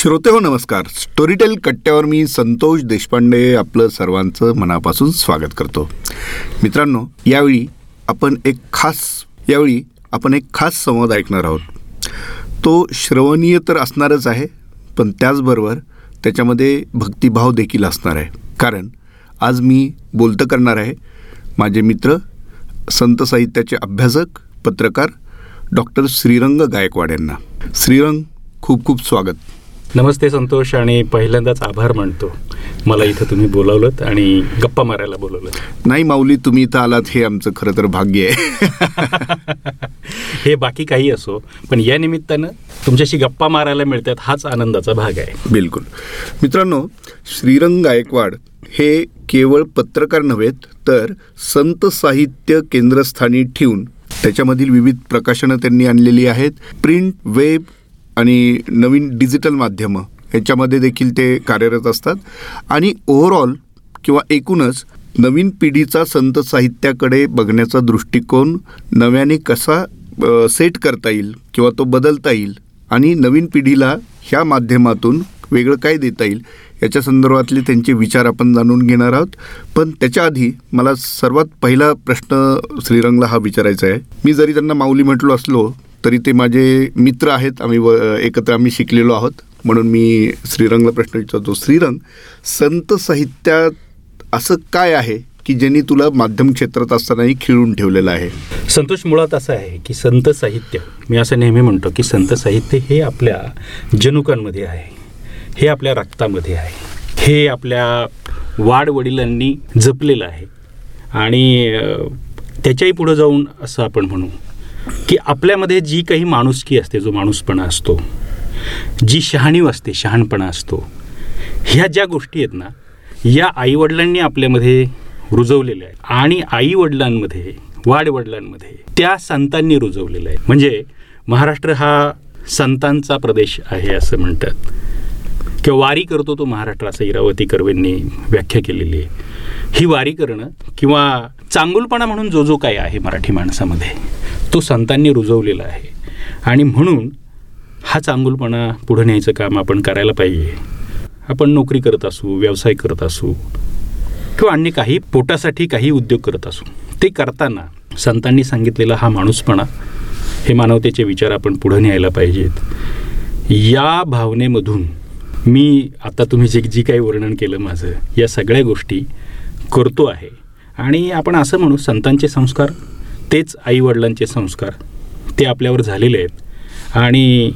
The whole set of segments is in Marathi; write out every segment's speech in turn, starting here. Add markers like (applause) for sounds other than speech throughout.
श्रोते हो नमस्कार. स्टोरीटेल कट्ट्यावर मी संतोष देशपांडे आपलं सर्वांचं मनापासून स्वागत करतो. मित्रांनो यावेळी आपण एक खास यावेळी आपण एक खास संवाद ऐकणार आहोत. तो श्रवणीय तर असणारच आहे पण त्याचबरोबर त्याच्यामध्ये भक्तिभाव देखील असणार आहे. कारण आज मी बोलतं करणार आहे माझे मित्र संत साहित्याचे अभ्यासक पत्रकार डॉक्टर श्रीरंग गायकवाड यांना. श्रीरंग खूप खूप स्वागत. नमस्ते संतोष आणि पहिल्यांदाच आभार मानतो. मला इथं तुम्ही बोलावलं आणि गप्पा मारायला बोलवलं नाही माऊली तुम्ही इथं आलात हे आमचं खरं तर भाग्य आहे. (laughs) हे बाकी काही असो पण या निमित्तानं तुमच्याशी गप्पा मारायला मिळतात हाच आनंदाचा भाग आहे. बिलकुल. मित्रांनो श्रीरंग गायकवाड हे केवळ पत्रकार नव्हेत तर संत साहित्य केंद्रस्थानी ठेवून त्याच्यामधील विविध प्रकाशनं त्यांनी आणलेली आहेत. प्रिंट वेब आणि नवीन डिजिटल माध्यमं याच्यामध्ये देखील ते कार्यरत असतात. आणि ओव्हरऑल किंवा एकूणच नवीन पिढीचा संत साहित्याकडे बघण्याचा दृष्टिकोन नव्याने कसा सेट करता येईल किंवा तो बदलता येईल आणि नवीन पिढीला ह्या माध्यमातून वेगळं काय देता येईल याच्या संदर्भातले त्यांचे विचार आपण जाणून घेणार आहोत. पण त्याच्या आधी मला सर्वात पहिला प्रश्न श्रीरंगला हा विचारायचा आहे. मी जरी त्यांना माऊली म्हटलो असलो तरी ते माझे मित्र आहेत. आम्ही व एकत्र आम्ही शिकलेलो आहोत. म्हणून मी श्रीरंगला प्रश्न विचारतो श्रीरंग संत साहित्यात असं काय आहे की ज्यांनी तुला माध्यम क्षेत्रात असतानाही खिळून ठेवलेलं आहे? संतोष मुळात असं आहे की संत साहित्य मी असं नेहमी म्हणतो की संत साहित्य हे आपल्या जनुकांमध्ये आहे. हे आपल्या रक्तामध्ये आहे. हे आपल्या वाडवडिलांनी जपलेलं आहे. आणि त्याच्याही पुढं जाऊन असं आपण म्हणू की आपल्यामध्ये जी काही माणुसकी असते जो माणूसपणा असतो जी शहाणीव असते शहाणपणा असतो ह्या ज्या गोष्टी आहेत ना या आईवडिलांनी आपल्यामध्ये रुजवलेल्या आहेत. आणि आईवडिलांमध्ये वाडवडिलांमध्ये त्या संतांनी रुजवलेल्या आहे. म्हणजे महाराष्ट्र हा संतांचा प्रदेश आहे असं म्हणतात. किंवा वारी करतो तो महाराष्ट्र असं इरावती कर्वेंनी व्याख्या केलेली आहे. ही वारी करणं किंवा चांगुलपणा म्हणून जो जो काय आहे मराठी माणसामध्ये तो संतांनी रुजवलेला आहे. आणि म्हणून हा चांगुलपणा पुढे न्यायचं काम आपण करायला पाहिजे. आपण नोकरी करत असू व्यवसाय करत असू किंवा अन्य काही पोटासाठी काही उद्योग करत असू ते करताना संतांनी सांगितलेला हा माणूसपणा हे मानवतेचे विचार आपण पुढे न्यायला पाहिजेत. या भावनेमधून मी आता तुम्ही जे जी काही वर्णन केलं माझं या सगळ्या गोष्टी करतो आहे. आणि आपण असं म्हणू संतांचे संस्कार तेच आईवडिलांचे संस्कार ते आपल्यावर झालेले आहेत. आणि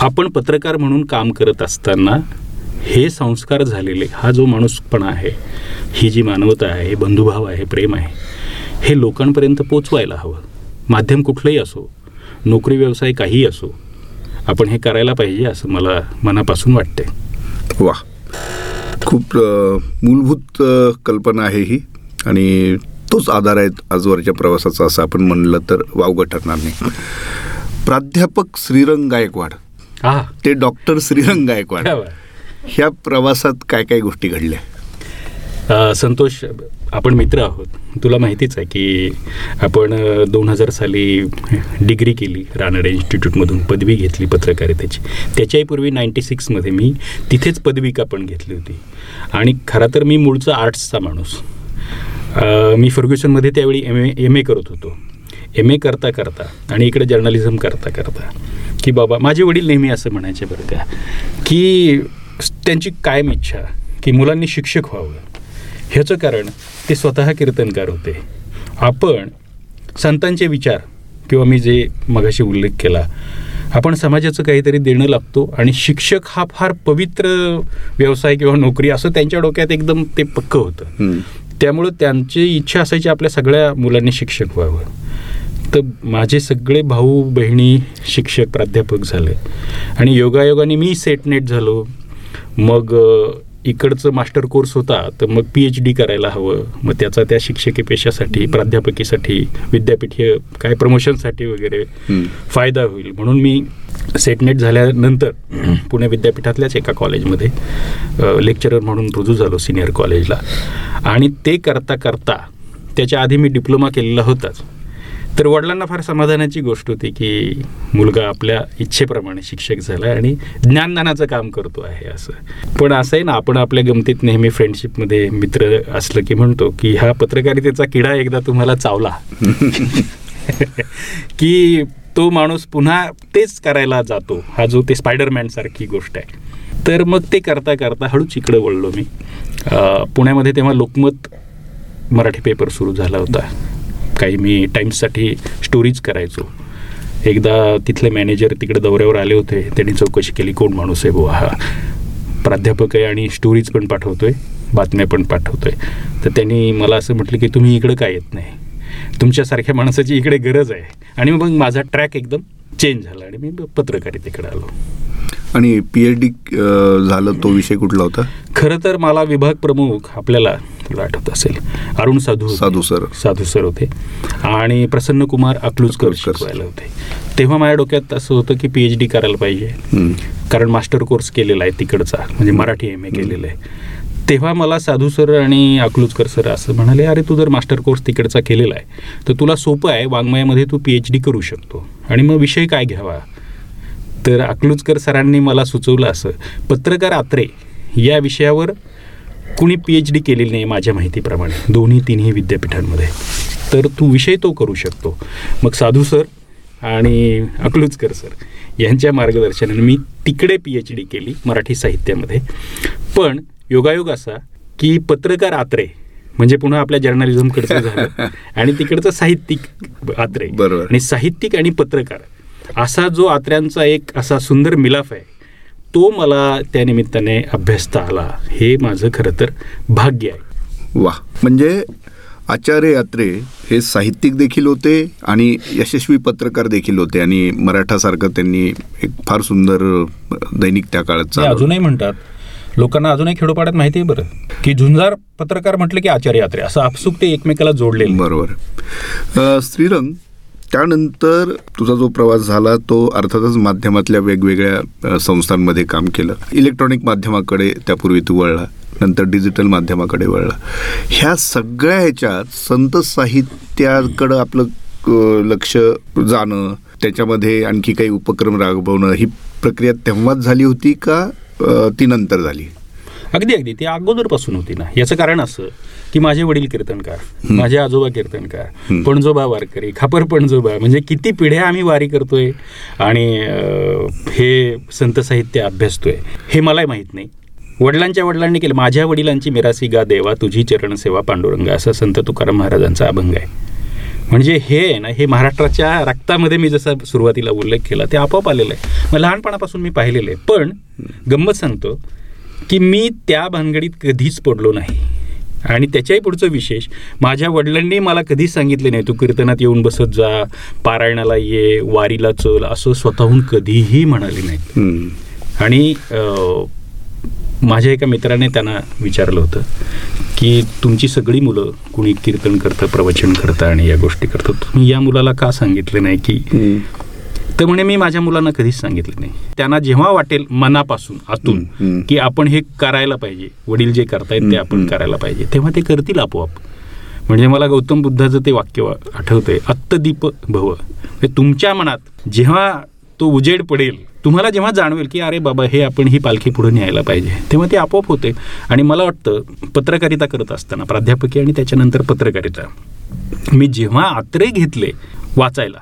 आपण पत्रकार म्हणून काम करत असताना हे संस्कार झालेले हा जो माणूसपणा आहे ही जी मानवता आहे हे बंधुभाव आहे प्रेम आहे हे लोकांपर्यंत पोचवायला हवं. माध्यम कुठलंही असो नोकरी व्यवसाय काहीही असो आपण हे करायला पाहिजे असं मला मनापासून वाटते वा खूप मूलभूत कल्पना आहे ही. आणि तोच आधार आहे आजवरच्या प्रवासाचा असं आपण म्हणलं तर वावगं ठरणार नाही. प्राध्यापक श्रीरंग गायकवाड. हा. ते डॉक्टर श्रीरंग गायकवाड. ह्या प्रवासात काय काय गोष्टी घडल्या? संतोष आपण मित्र आहोत. तुला माहितीच आहे की आपण दोन हजार साली डिग्री केली रानडे इन्स्टिट्यूटमधून पदवी घेतली पत्रकारितेची. त्याच्याही पूर्वी नाईन्टी सिक्समध्ये मी तिथेच पदविका पण घेतली होती. आणि खरा तर मी मूळचा आर्ट्सचा माणूस. मी फर्ग्युसनमध्ये त्यावेळी एम ए एम ए करत होतो. एम ए करता करता आणि इकडे जर्नलिझम करता करता की बाबा माझे वडील नेहमी असं म्हणायचे बरं का की त्यांची कायम इच्छा की मुलांनी शिक्षक व्हावं. ह्याचं कारण ते स्वतः कीर्तनकार होते. आपण संतांचे विचार किंवा मी जे मगाशी उल्लेख केला आपण समाजाचं काहीतरी देणं लागतो आणि शिक्षक हा फार पवित्र व्यवसाय किंवा नोकरी असं त्यांच्या डोक्यात एकदम ते पक्कं होतं. त्यामुळं त्यांची इच्छा असायची आपल्या सगळ्या मुलांनी शिक्षक व्हावं. तर माझे सगळे भाऊ बहिणी शिक्षक प्राध्यापक झाले. आणि योगायोगाने मी सेट नेट झालो. मग इकडचं मास्टर कोर्स होता तर मग पी एच डी करायला हवं. मग त्याचा त्या शिक्षकी पेशासाठी प्राध्यापकीसाठी विद्यापीठीय काय प्रमोशनसाठी वगैरे. फायदा होईल. म्हणून मी सेटनेट झाल्यानंतर पुणे विद्यापीठातल्याच एका कॉलेजमध्ये लेक्चरर म्हणून रुजू झालो सिनियर कॉलेजला आणि ते करता करता त्याच्या आधी मी डिप्लोमा केलेला होताच. तर वडिलांना फार समाधानाची गोष्ट होती की मुलगा आपल्या इच्छेप्रमाणे शिक्षक झाला आणि ज्ञानदानाचं काम करतो आहे असं. पण असं आहे ना आपण आपल्या गमतीत नेहमी फ्रेंडशिपमध्ये मित्र असलं की म्हणतो की हा पत्रकारितेचा किडा एकदा तुम्हाला चावला. (laughs) की तो माणूस पुन्हा तेच करायला जातो. हा जो ते स्पायडरमॅन सारखी गोष्ट आहे. तर मग ते करता करता हळूच इकडं वळलो मी. पुण्यामध्ये तेव्हा लोकमत मराठी पेपर सुरू झाला होता. काही मी टाईम्ससाठी स्टोरीज करायचो. एकदा तिथले मॅनेजर तिकडे दौऱ्यावर आले होते. त्यांनी चौकशी केली कोण माणूस आहे बुवा हा? प्राध्यापक आहे आणि स्टोरीज पण पाठवतोय बातम्या पण पाठवतोय. तर त्यांनी मला असं म्हटलं की तुम्ही इकडं काय येत नाही? तुमच्यासारख्या माणसाची इकडे गरज आहे. आणि मग माझा ट्रॅक एकदम चेंज झाला आणि मी पत्रकारितेकडे आलो. आणि पी एच डी झालं तो विषय कुठला होता? खरं तर मला विभाग प्रमुख आपल्याला तुला आठवत असेल. अरुण साधू. साधू सर. साधू सर होते. आणि प्रसन्न कुमार अकलूजकर. शिकवायला होते. तेव्हा माझ्या डोक्यात असं होतं की पी एच डी करायला पाहिजे. कारण मास्टर कोर्स केलेला आहे तिकडचा. म्हणजे मराठी एम ए केलेलं आहे. तेव्हा मला साधू सर आणि अकलूजकर सर असं म्हणाले अरे तू जर मास्टर कोर्स तिकडचा केलेला आहे तर तुला सोपं आहे वाङ्मयामध्ये तू पी एच डी करू शकतो. आणि मग विषय काय घ्यावा? तर अकलूजकर सरांनी मला सुचवलं असं पत्रकार आत्रे या विषयावर कुणी पी एच डी केलेली नाही माझ्या माहितीप्रमाणे. दोन्ही तिन्ही विद्यापीठांमध्ये. तर तू विषय तो करू शकतो. मग साधू सर आणि अकलूजकर सर यांच्या मार्गदर्शनाने मी तिकडे पी एच डी केली मराठी साहित्यामध्ये. पण योगायोग असा की पत्रकार आत्रे म्हणजे पुन्हा आपल्या जर्नलिझमकडचं झालं (laughs) आणि तिकडचं साहित्यिक आत्रे बरोबर. आणि साहित्यिक आणि पत्रकार असा जो आत्र्यांचा एक असा सुंदर मिलाफ आहे. तो मला त्या निमित्ताने अभ्यासता आला हे माझं खरं तर भाग्य आहे वा म्हणजे आचार्य यात्रे हे साहित्यिक देखील होते आणि यशस्वी पत्रकार देखील होते आणि मराठासारखं त्यांनी एक फार सुंदर दैनिक त्या काळात. अजूनही म्हणतात लोकांना अजूनही खेडोपाड्यात माहिती आहे बरं की झुंजार पत्रकार म्हटलं की आचार्य यात्रे असं आपसुक ते एकमेकाला जोडलेलं आहे. बरोबर श्रीरंग त्यानंतर तुझा जो प्रवास झाला तो अर्थातच माध्यमातल्या वेगवेगळ्या संस्थांमध्ये काम केलं. इलेक्ट्रॉनिक माध्यमाकडे त्यापूर्वी तू वळला नंतर डिजिटल माध्यमाकडे वळला. ह्या सगळ्या ह्याच्यात संत साहित्याकडं आपलं लक्ष जाणं त्याच्यामध्ये आणखी काही उपक्रम राबवणं ही प्रक्रिया तेव्हाच झाली होती का ती नंतर झाली? अगदी अगदी. ती अगोदरपासून होती ना. याचं कारण असं की माझे वडील कीर्तनकार माझे आजोबा कीर्तनकार. पणजोबा वारकरी खापर पणजोबा म्हणजे किती पिढ्या आम्ही वारी करतोय आणि हे संत साहित्य अभ्यासतोय हे मलाही माहीत नाही. वडिलांच्या वडिलांनी केलं माझ्या वडिलांची मिरासी गा देवा तुझी चरणसेवा पांडुरंगा असा संत तुकाराम महाराजांचा अभंग आहे. म्हणजे हे आहे ना हे महाराष्ट्राच्या रक्तामध्ये मी जसा सुरुवातीला उल्लेख केला ते आपोआप आलेलं आहे. मग लहानपणापासून मी पाहिलेलं आहे. पण गंमत सांगतो की मी त्या भानगडीत कधीच पडलो नाही. आणि त्याच्याही पुढचं विशेष माझ्या वडिलांनी मला कधीच सांगितले नाही तू कीर्तनात येऊन बसत जा पारायणाला ये वारीला चल असं स्वतःहून कधीही म्हणाले नाही. आणि माझ्या एका मित्राने त्यांना विचारलं होतं की तुमची सगळी मुलं कुणी कीर्तन करतं प्रवचन करतं आणि या गोष्टी करतं तुम्ही या मुलाला का सांगितलं नाही की. तर म्हणे मी माझ्या मुलांना कधीच सांगितलं नाही त्यांना जेव्हा वाटेल मनापासून आतून. की आपण हे करायला पाहिजे वडील जे करतायत ते आपण. करायला पाहिजे तेव्हा ते करतील आपोआप म्हणजे मला गौतम बुद्धाचं ते वाक्य आठवतंय अत्तदीप भव म्हणजे तुमच्या मनात जेव्हा तो उजेड पडेल तुम्हाला जेव्हा जाणवेल की अरे बाबा हे आपण ही पालखी पुढे न्यायला पाहिजे तेव्हा ते आपोआप होते आणि मला वाटतं पत्रकारिता करत असताना प्राध्यापकी आणि त्याच्यानंतर पत्रकारिता मी जेव्हा आत्रे घेतले वाचायला.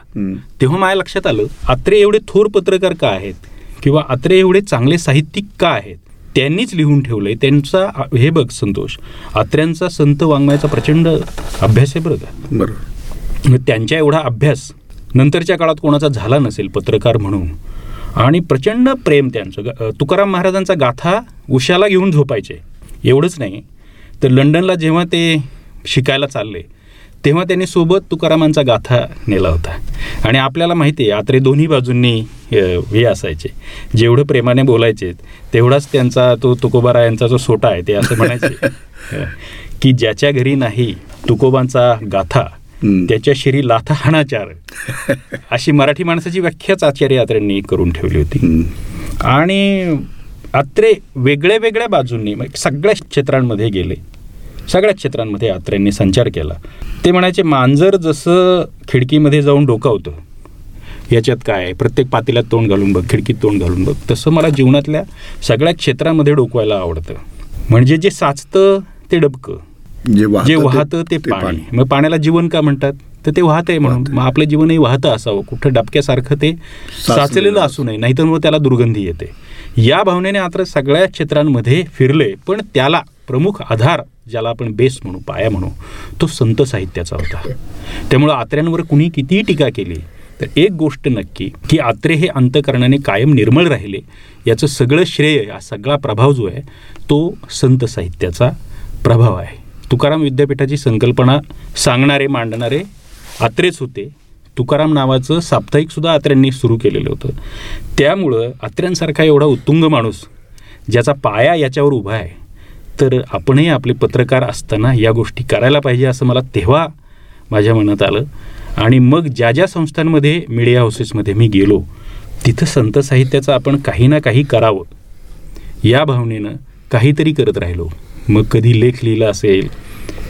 तेव्हा माझ्या लक्षात आलं आत्रे एवढे थोर पत्रकार का आहेत? किंवा आत्रे एवढे चांगले साहित्यिक का आहेत? त्यांनीच लिहून ठेवलंय त्यांचा हे बघ संतोष आत्र्यांचा संत वाङ्मयाचा प्रचंड अभ्यास आहे बरं का? बरोबर. मग त्यांच्या एवढा अभ्यास नंतरच्या काळात कोणाचा झाला नसेल पत्रकार म्हणून? आणि प्रचंड प्रेम त्यांचं. तुकाराम महाराजांचा गाथा उशाला घेऊन झोपायचे. एवढंच नाही. तर लंडनला जेव्हा ते शिकायला चालले तेव्हा त्यांनी सोबत तुकारामांचा गाथा नेला होता. आणि आपल्याला माहिती आहे आत्रे दोन्ही बाजूंनी हे असायचे. जेवढं प्रेमाने बोलायचे तेवढाच त्यांचा तो तुकोबारा यांचा जो सोटा आहे ते असं म्हणायचे. (laughs) की ज्याच्या घरी नाही तुकोबांचा गाथा. त्याच्या शिरी लाथा हाणाचार (laughs) अशी मराठी माणसाची व्याख्याच आचार्य यात्रेंनी करून ठेवली होती. आणि आत्रे वेगळ्या वेगळ्या बाजूंनी सगळ्या क्षेत्रांमध्ये गेले. सगळ्या क्षेत्रांमध्ये आत्र्यांनी संचार केला. ते म्हणायचे मांजर जसं खिडकीमध्ये जाऊन डोकावतं याच्यात काय प्रत्येक पातेल्यात तोंड घालून बघ खिडकीत तोंड घालून बघ. तसं मला जीवनातल्या सगळ्या क्षेत्रामध्ये डोकवायला आवडतं. म्हणजे जे साचतं ते डबकं जे वाहतं जे वाहतं ते पाणी. मग पाण्याला जीवन का म्हणतात? तर ते वाहत आहे म्हणून. मग आपलं जीवनही वाहतं असावं. कुठं डबक्यासारखं ते साचलेलं असू नये नाहीतर मग त्याला दुर्गंधी येते. या भावनेने आता सगळ्या क्षेत्रांमध्ये फिरले पण त्याला प्रमुख आधार ज्याला आपण बेस म्हणू पाया म्हणू तो संत साहित्याचा होता. त्यामुळं आत्र्यांवर कुणी कितीही टीका केली तर एक गोष्ट नक्की की आत्रे हे अंतकरणाने कायम निर्मळ राहिले याचं सगळं श्रेय हा सगळा प्रभाव जो आहे तो संत साहित्याचा प्रभाव आहे. तुकाराम विद्यापीठाची संकल्पना सांगणारे मांडणारे आत्रेच होते. तुकाराम नावाचं साप्ताहिक सुद्धा आत्र्यांनी सुरू केलेलं होतं. त्यामुळं आत्र्यांसारखा एवढा उत्तुंग माणूस ज्याचा पाया याच्यावर उभा आहे तर आपणही आपले पत्रकार असताना या गोष्टी करायला पाहिजे असं मला तेव्हा माझ्या मनात आलं. आणि मग ज्या ज्या संस्थांमध्ये मीडिया हाऊसेसमध्ये मी गेलो तिथं संत साहित्याचं आपण काही ना काही करावं. या भावनेनं काहीतरी करत राहिलो. मग कधी लेख लिहिला असेल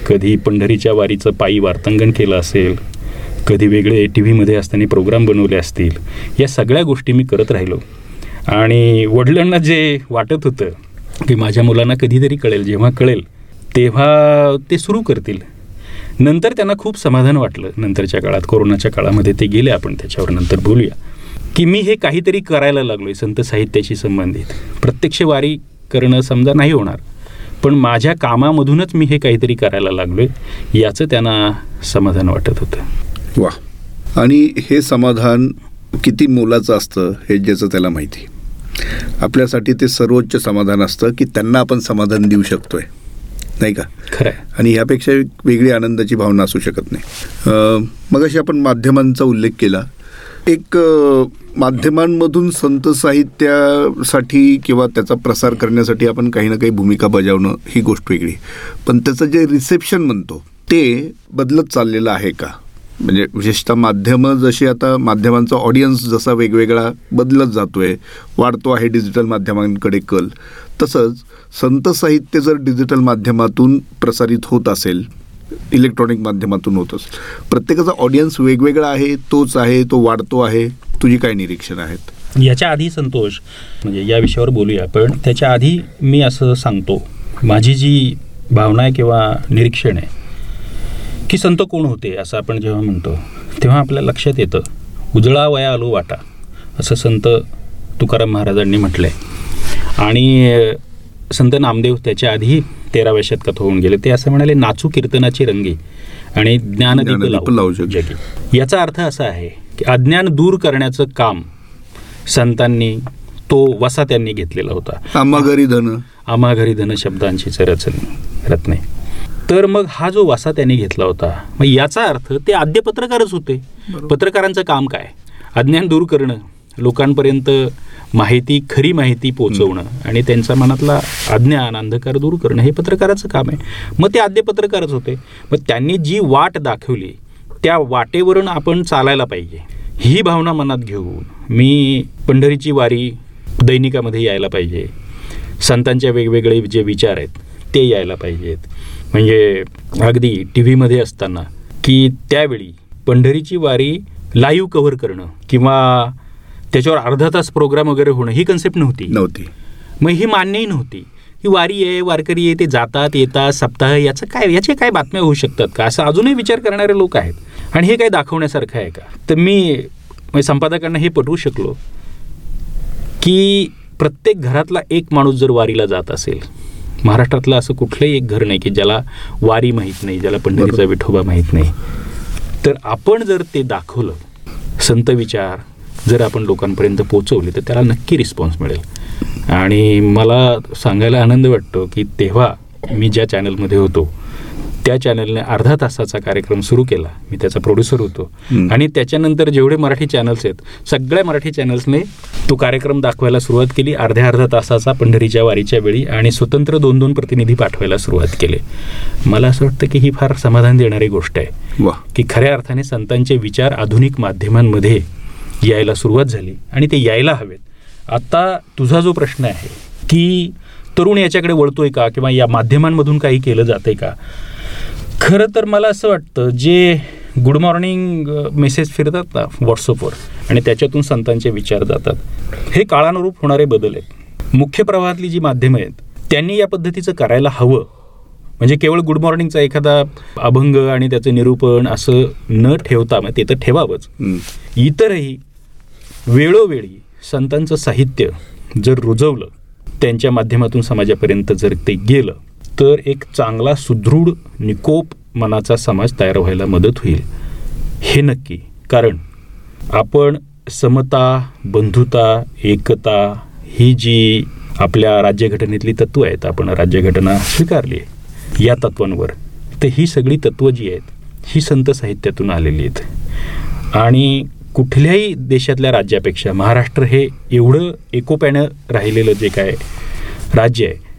कधी पंढरीच्या वारीचं पायी वार्तांगण केलं असेल कधी वेगळे टी व्हीमध्ये असताना प्रोग्राम बनवले असतील या सगळ्या गोष्टी मी करत राहिलो. आणि वडिलांना जे वाटत होतं की माझ्या मुलांना कधीतरी कळेल जेव्हा कळेल तेव्हा ते सुरू करतील. नंतर त्यांना खूप समाधान वाटलं नंतरच्या काळात कोरोनाच्या काळामध्ये ते गेले आपण त्याच्यावर नंतर बोलूया. की मी हे काहीतरी करायला लागलो आहे संत साहित्याशी संबंधित. प्रत्यक्ष वारी करणं समजा नाही होणार पण माझ्या कामामधूनच मी हे काहीतरी करायला लागलो आहे याचं त्यांना समाधान वाटत होतं. वा आणि हे समाधान किती मोलाचं असतं हे ज्याचं त्याला माहिती आपल्यासाठी ते सर्वोच्च समाधान असतं की त्यांना आपण समाधान देऊ शकतोय. नाही का? खरं आहे आणि ह्यापेक्षा एक वेगळी आनंदाची भावना असू शकत नाही. मग अशी आपण माध्यमांचा उल्लेख केला. एक माध्यमांमधून संत साहित्यासाठी किंवा त्याचा प्रसार करण्यासाठी आपण काही ना काही भूमिका बजावणं ही गोष्ट वेगळी. पण त्याचं जे रिसेप्शन म्हणतो ते बदलत चाललेलं आहे का? म्हणजे विशेषतः माध्यमं जशी आता माध्यमांचा ऑडियन्स जसा वेगवेगळा बदलत जातोय वाढतो आहे डिजिटल माध्यमांकडे कल. तसंच संत साहित्य जर डिजिटल माध्यमातून प्रसारित होत असेल इलेक्ट्रॉनिक माध्यमातून होत असेल प्रत्येकाचा ऑडियन्स वेगवेगळा आहे तोच आहे तो वाढतो आहे. तुझी काय निरीक्षण आहेत? याच्या आधी संतोष म्हणजे या विषयावर बोलूया पण त्याच्या आधी मी असं सांगतो माझी जी भावना आहे किंवा निरीक्षण आहे की संत कोण होते असं आपण जेव्हा म्हणतो तेव्हा आपल्या लक्षात येतं उजळा वया आलो वाटा असं संत तुकाराम महाराजांनी म्हटलं आहे आणि संत नामदेव त्याच्या आधी तेराव्या शतकात होऊन गेले. ते असं म्हणाले नाचू कीर्तनाची रंगी आणि ज्ञानदीप ज्ञानदीप लावू याचा अर्थ असा आहे की अज्ञान दूर करण्याचं काम संतांनी तो वसा त्यांनी घेतलेला होता. आम्हा घरी धन. आम्हा घरी धन शब्दांचीच रचन रत्ने. तर मग हा जो वासा त्यांनी घेतला होता मग याचा अर्थ ते आद्य पत्रकारच होते. पत्रकारांचं काम काय? अज्ञान दूर करणं लोकांपर्यंत माहिती खरी माहिती पोचवणं आणि त्यांच्या मनातला अज्ञान अंधकार दूर करणं हे पत्रकाराचं काम आहे. मग ते आद्य पत्रकारच होते. मग त्यांनी जी वाट दाखवली त्या वाटेवरून आपण चालायला पाहिजे. ही भावना मनात घेऊन मी पंढरीची वारी दैनिकामध्ये यायला पाहिजे. संतांचे वेगवेगळे जे विचार आहेत ते यायला पाहिजेत. म्हणजे अगदी टी व्हीमध्ये असताना की त्यावेळी पंढरीची वारी लाईव्ह कव्हर करणं किंवा त्याच्यावर अर्धा तास प्रोग्राम वगैरे होणं ही कन्सेप्ट नव्हती. नव्हती. मग ही मान्यही नव्हती. ही वारी आहे वारकरी आहे ते जातात येतात सप्ताह याचं काय याचे काय बातम्या होऊ शकतात का? असं अजूनही विचार करणारे लोक आहेत. आणि हे काय दाखवण्यासारखं आहे का? तर मी म्हणजे संपादकांना हे पटवू शकलो की प्रत्येक घरातला एक माणूस जर वारीला जात असेल महाराष्ट्रातलं असं कुठलंही एक घर नाही की ज्याला वारी माहीत नाही ज्याला पंढरीचा विठोबा माहीत नाही. तर आपण जर ते दाखवलं संत विचार जर आपण लोकांपर्यंत पोचवले तर त्याला नक्की रिस्पॉन्स मिळेल. आणि मला सांगायला आनंद वाटतो की तेव्हा मी ज्या चॅनलमध्ये होतो त्या चॅनलने अर्धा तासाचा कार्यक्रम सुरू केला. मी त्याचा प्रोड्युसर होतो. आणि त्याच्यानंतर जेवढे मराठी चॅनल्स आहेत सगळ्या मराठी चॅनल्सने तो कार्यक्रम दाखवायला सुरुवात केली. अर्ध्या अर्धा तासाचा पंढरीच्या वारीच्या वेळी आणि स्वतंत्र दोन दोन प्रतिनिधी पाठवायला सुरुवात केली. मला असं वाटतं की ही फार समाधान देणारी गोष्ट आहे. की खऱ्या अर्थाने संतांचे विचार आधुनिक माध्यमांमध्ये यायला सुरुवात झाली आणि ते यायला हवेत. आता तुझा जो प्रश्न आहे की तरुण याच्याकडे वळतोय का? किंवा या माध्यमांमधून काही केलं जातंय का? खरं तर मला असं वाटतं जे गुड मॉर्निंग मेसेज फिरतात ना व्हॉट्सअपवर आणि त्याच्यातून संतांचे विचार जातात हे काळानुरूप होणारे बदल आहेत. मुख्य प्रवाहातली जी माध्यमं आहेत त्यांनी या पद्धतीचं करायला हवं. म्हणजे केवळ गुड मॉर्निंगचा एखादा अभंग आणि त्याचं निरूपण असं न ठेवता मग ते तर ठेवावंच. इतरही वेळोवेळी संतांचं साहित्य जर रुजवलं त्यांच्या माध्यमातून समाजापर्यंत जर ते गेलं तर एक चांगला सुदृढ निकोप मनाचा समाज तयार व्हायला मदत होईल. हे नक्की. कारण आपण समता बंधुता एकता ही जी आपल्या राज्यघटनेतली तत्त्व आहेत आपण राज्यघटना स्वीकारली आहे या तत्वांवर. तर ही सगळी तत्त्व जी आहेत ही संत साहित्यातून आलेली आहेत. आणि कुठल्याही देशातल्या राज्यापेक्षा महाराष्ट्र हे एवढं एकोप्यानं राहिलेलं जे काय राज्य आहे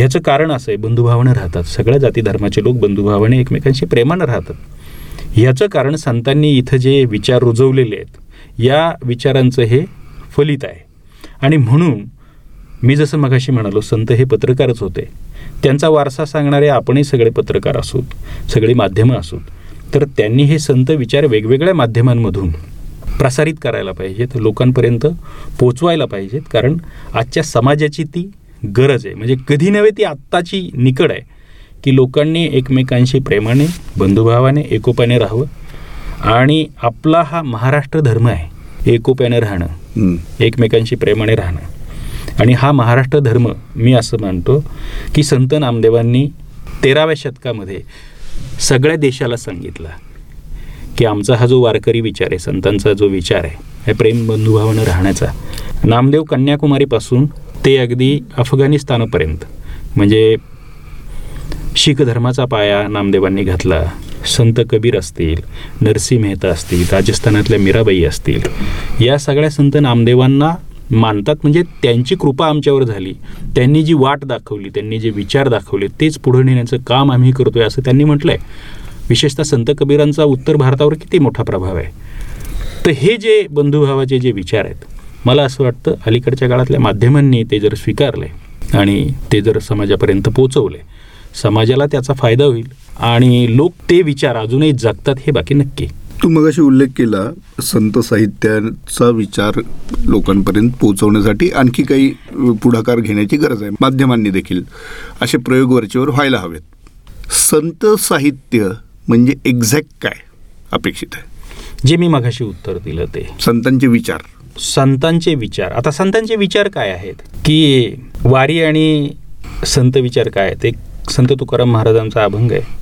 ह्याचं कारण असं आहे बंधुभावानं राहतात. सगळ्या जाती धर्माचे लोक बंधुभावाने एकमेकांशी प्रेमानं राहतात. ह्याचं कारण संतांनी इथं जे विचार रुजवलेले आहेत या विचारांचं हे फलित आहे. आणि म्हणून मी जसं मगाशी म्हणालो संत हे पत्रकारच होते. त्यांचा वारसा सांगणारे आपणही सगळे पत्रकार असोत सगळी माध्यमं असोत. तर त्यांनी हे संत विचार वेगवेगळ्या माध्यमांमधून प्रसारित करायला पाहिजेत लोकांपर्यंत पोचवायला पाहिजेत. कारण आजच्या समाजाची ती गरज आहे. म्हणजे कधी नव्हे ती आत्ताची निकड आहे की लोकांनी एकमेकांशी प्रेमाने बंधुभावाने एकोप्याने राहावं. आणि आपला हा महाराष्ट्र धर्म आहे एकोप्याने राहणं. एकमेकांशी प्रेमाने राहणं. आणि हा महाराष्ट्र धर्म मी असं मानतो की संत नामदेवांनी तेराव्या शतकामध्ये सगळ्या देशाला सांगितला की आमचा हा जो वारकरी विचार आहे संतांचा जो विचार आहे हे प्रेम बंधुभावानं राहण्याचा. नामदेव कन्याकुमारीपासून ते अगदी अफगाणिस्तानापर्यंत. म्हणजे शीख धर्माचा पाया नामदेवांनी घातला. संत कबीर असतील नरसी मेहता असतील राजस्थानातल्या मीराबाई असतील. या सगळ्या संत नामदेवांना मानतात. म्हणजे त्यांची कृपा आमच्यावर झाली. त्यांनी जी वाट दाखवली त्यांनी जे विचार दाखवले तेच पुढे नेण्याचं काम आम्ही करतोय असं त्यांनी म्हटलंय. विशेषतः संत कबीरांचा उत्तर भारतावर किती मोठा प्रभाव आहे. तर हे जे बंधुभावाचे जे विचार आहेत मला असं वाटतं अलीकडच्या काळातल्या माध्यमांनी ते जर स्वीकारले आणि ते जर समाजापर्यंत पोचवले समाजाला त्याचा फायदा होईल आणि लोक ते विचार अजूनही जगतात हे बाकी नक्की. तू मगाशी उल्लेख केला संत साहित्याचा विचार लोकांपर्यंत पोहोचवण्यासाठी आणखी काही पुढाकार घेण्याची गरज आहे. माध्यमांनी देखील असे प्रयोग वरचेवर व्हायला हवेत. संत साहित्य म्हणजे एक्झॅक्ट काय अपेक्षित आहे? जे मी मघाशी उत्तर दिलं ते. संतांचे विचार. संतांचे विचार. आता संतांचे विचार काय आहेत? की वारी आणि संत विचार काय आहेत? एक संत तुकाराम महाराजांचा अभंग आहे.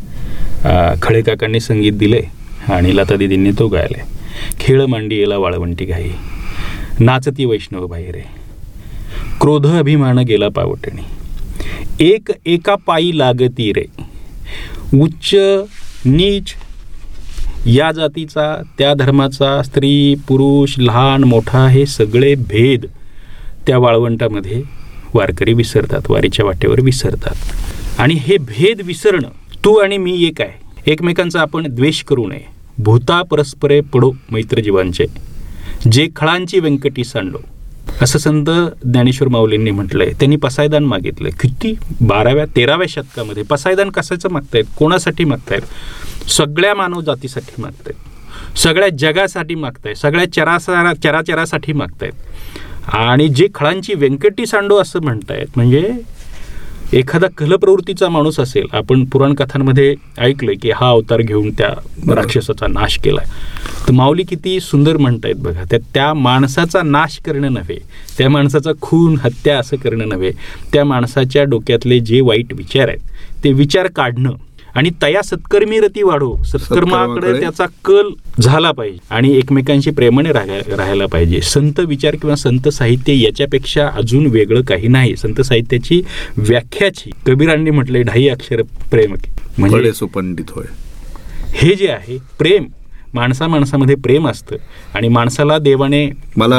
खळे काकांनी संगीत दिले आणि लता दिदींनी तो गायले. खेळ मांडी येला वाळवंटी घाई. नाचती वैष्णव बाहेरे. क्रोध अभिमान गेला पावटणी. एक एका पायी लागती रे. उच्च नीच या जातीचा त्या धर्माचा स्त्री पुरुष लहान मोठा हे सगळे भेद त्या वाळवंटामध्ये वारकरी विसरतात वारीच्या वाटेवर विसरतात. आणि हे भेद विसरणं तू आणि मी एक आहे. एकमेकांचा आपण द्वेष करू नये. भूता परस्परे पडो मैत्रजीवांचे. जे खळांची व्यंकटी सांडलो असं संत ज्ञानेश्वर माऊलींनी म्हटलंय. त्यांनी पसायदान मागितलंय. किती? बाराव्या तेराव्या शतकामध्ये पसायदान कसायचं मागतायत? कोणासाठी मागतायत? सगळ्या मानव जातीसाठी मागतायत. सगळ्या जगासाठी मागतायत. सगळ्या चराचरा चराचरासाठी मागतायत. आणि जे खळांची व्यंकटी सांडो असं म्हणतायत म्हणजे एखादा कलप्रवृत्तीचा माणूस असेल आपण पुराणकथांमध्ये ऐकलंय की हा अवतार घेऊन त्या राक्षसाचा नाश केलाय. तर माऊली किती सुंदर म्हणतायत बघा त्या त्या माणसाचा नाश करणं नव्हे त्या माणसाचा खून हत्या असं करणं नव्हे त्या माणसाच्या डोक्यातले जे वाईट विचार आहेत ते विचार काढणं आणि तया सत्कर्मी रती वाढो. सत्कर्माकडे त्याचा कल झाला पाहिजे आणि एकमेकांशी प्रेमाने राहाय- राहायला पाहिजे. संत विचार किंवा संत साहित्य याच्यापेक्षा अजून वेगळं काही नाही. संत साहित्याची व्याख्याची कबीरांनी म्हटलंय ढाई अक्षर प्रेम म्हणजे सुपंडित होय. हे जे आहे प्रेम माणसा माणसामध्ये प्रेम असतं. आणि माणसाला देवाने मला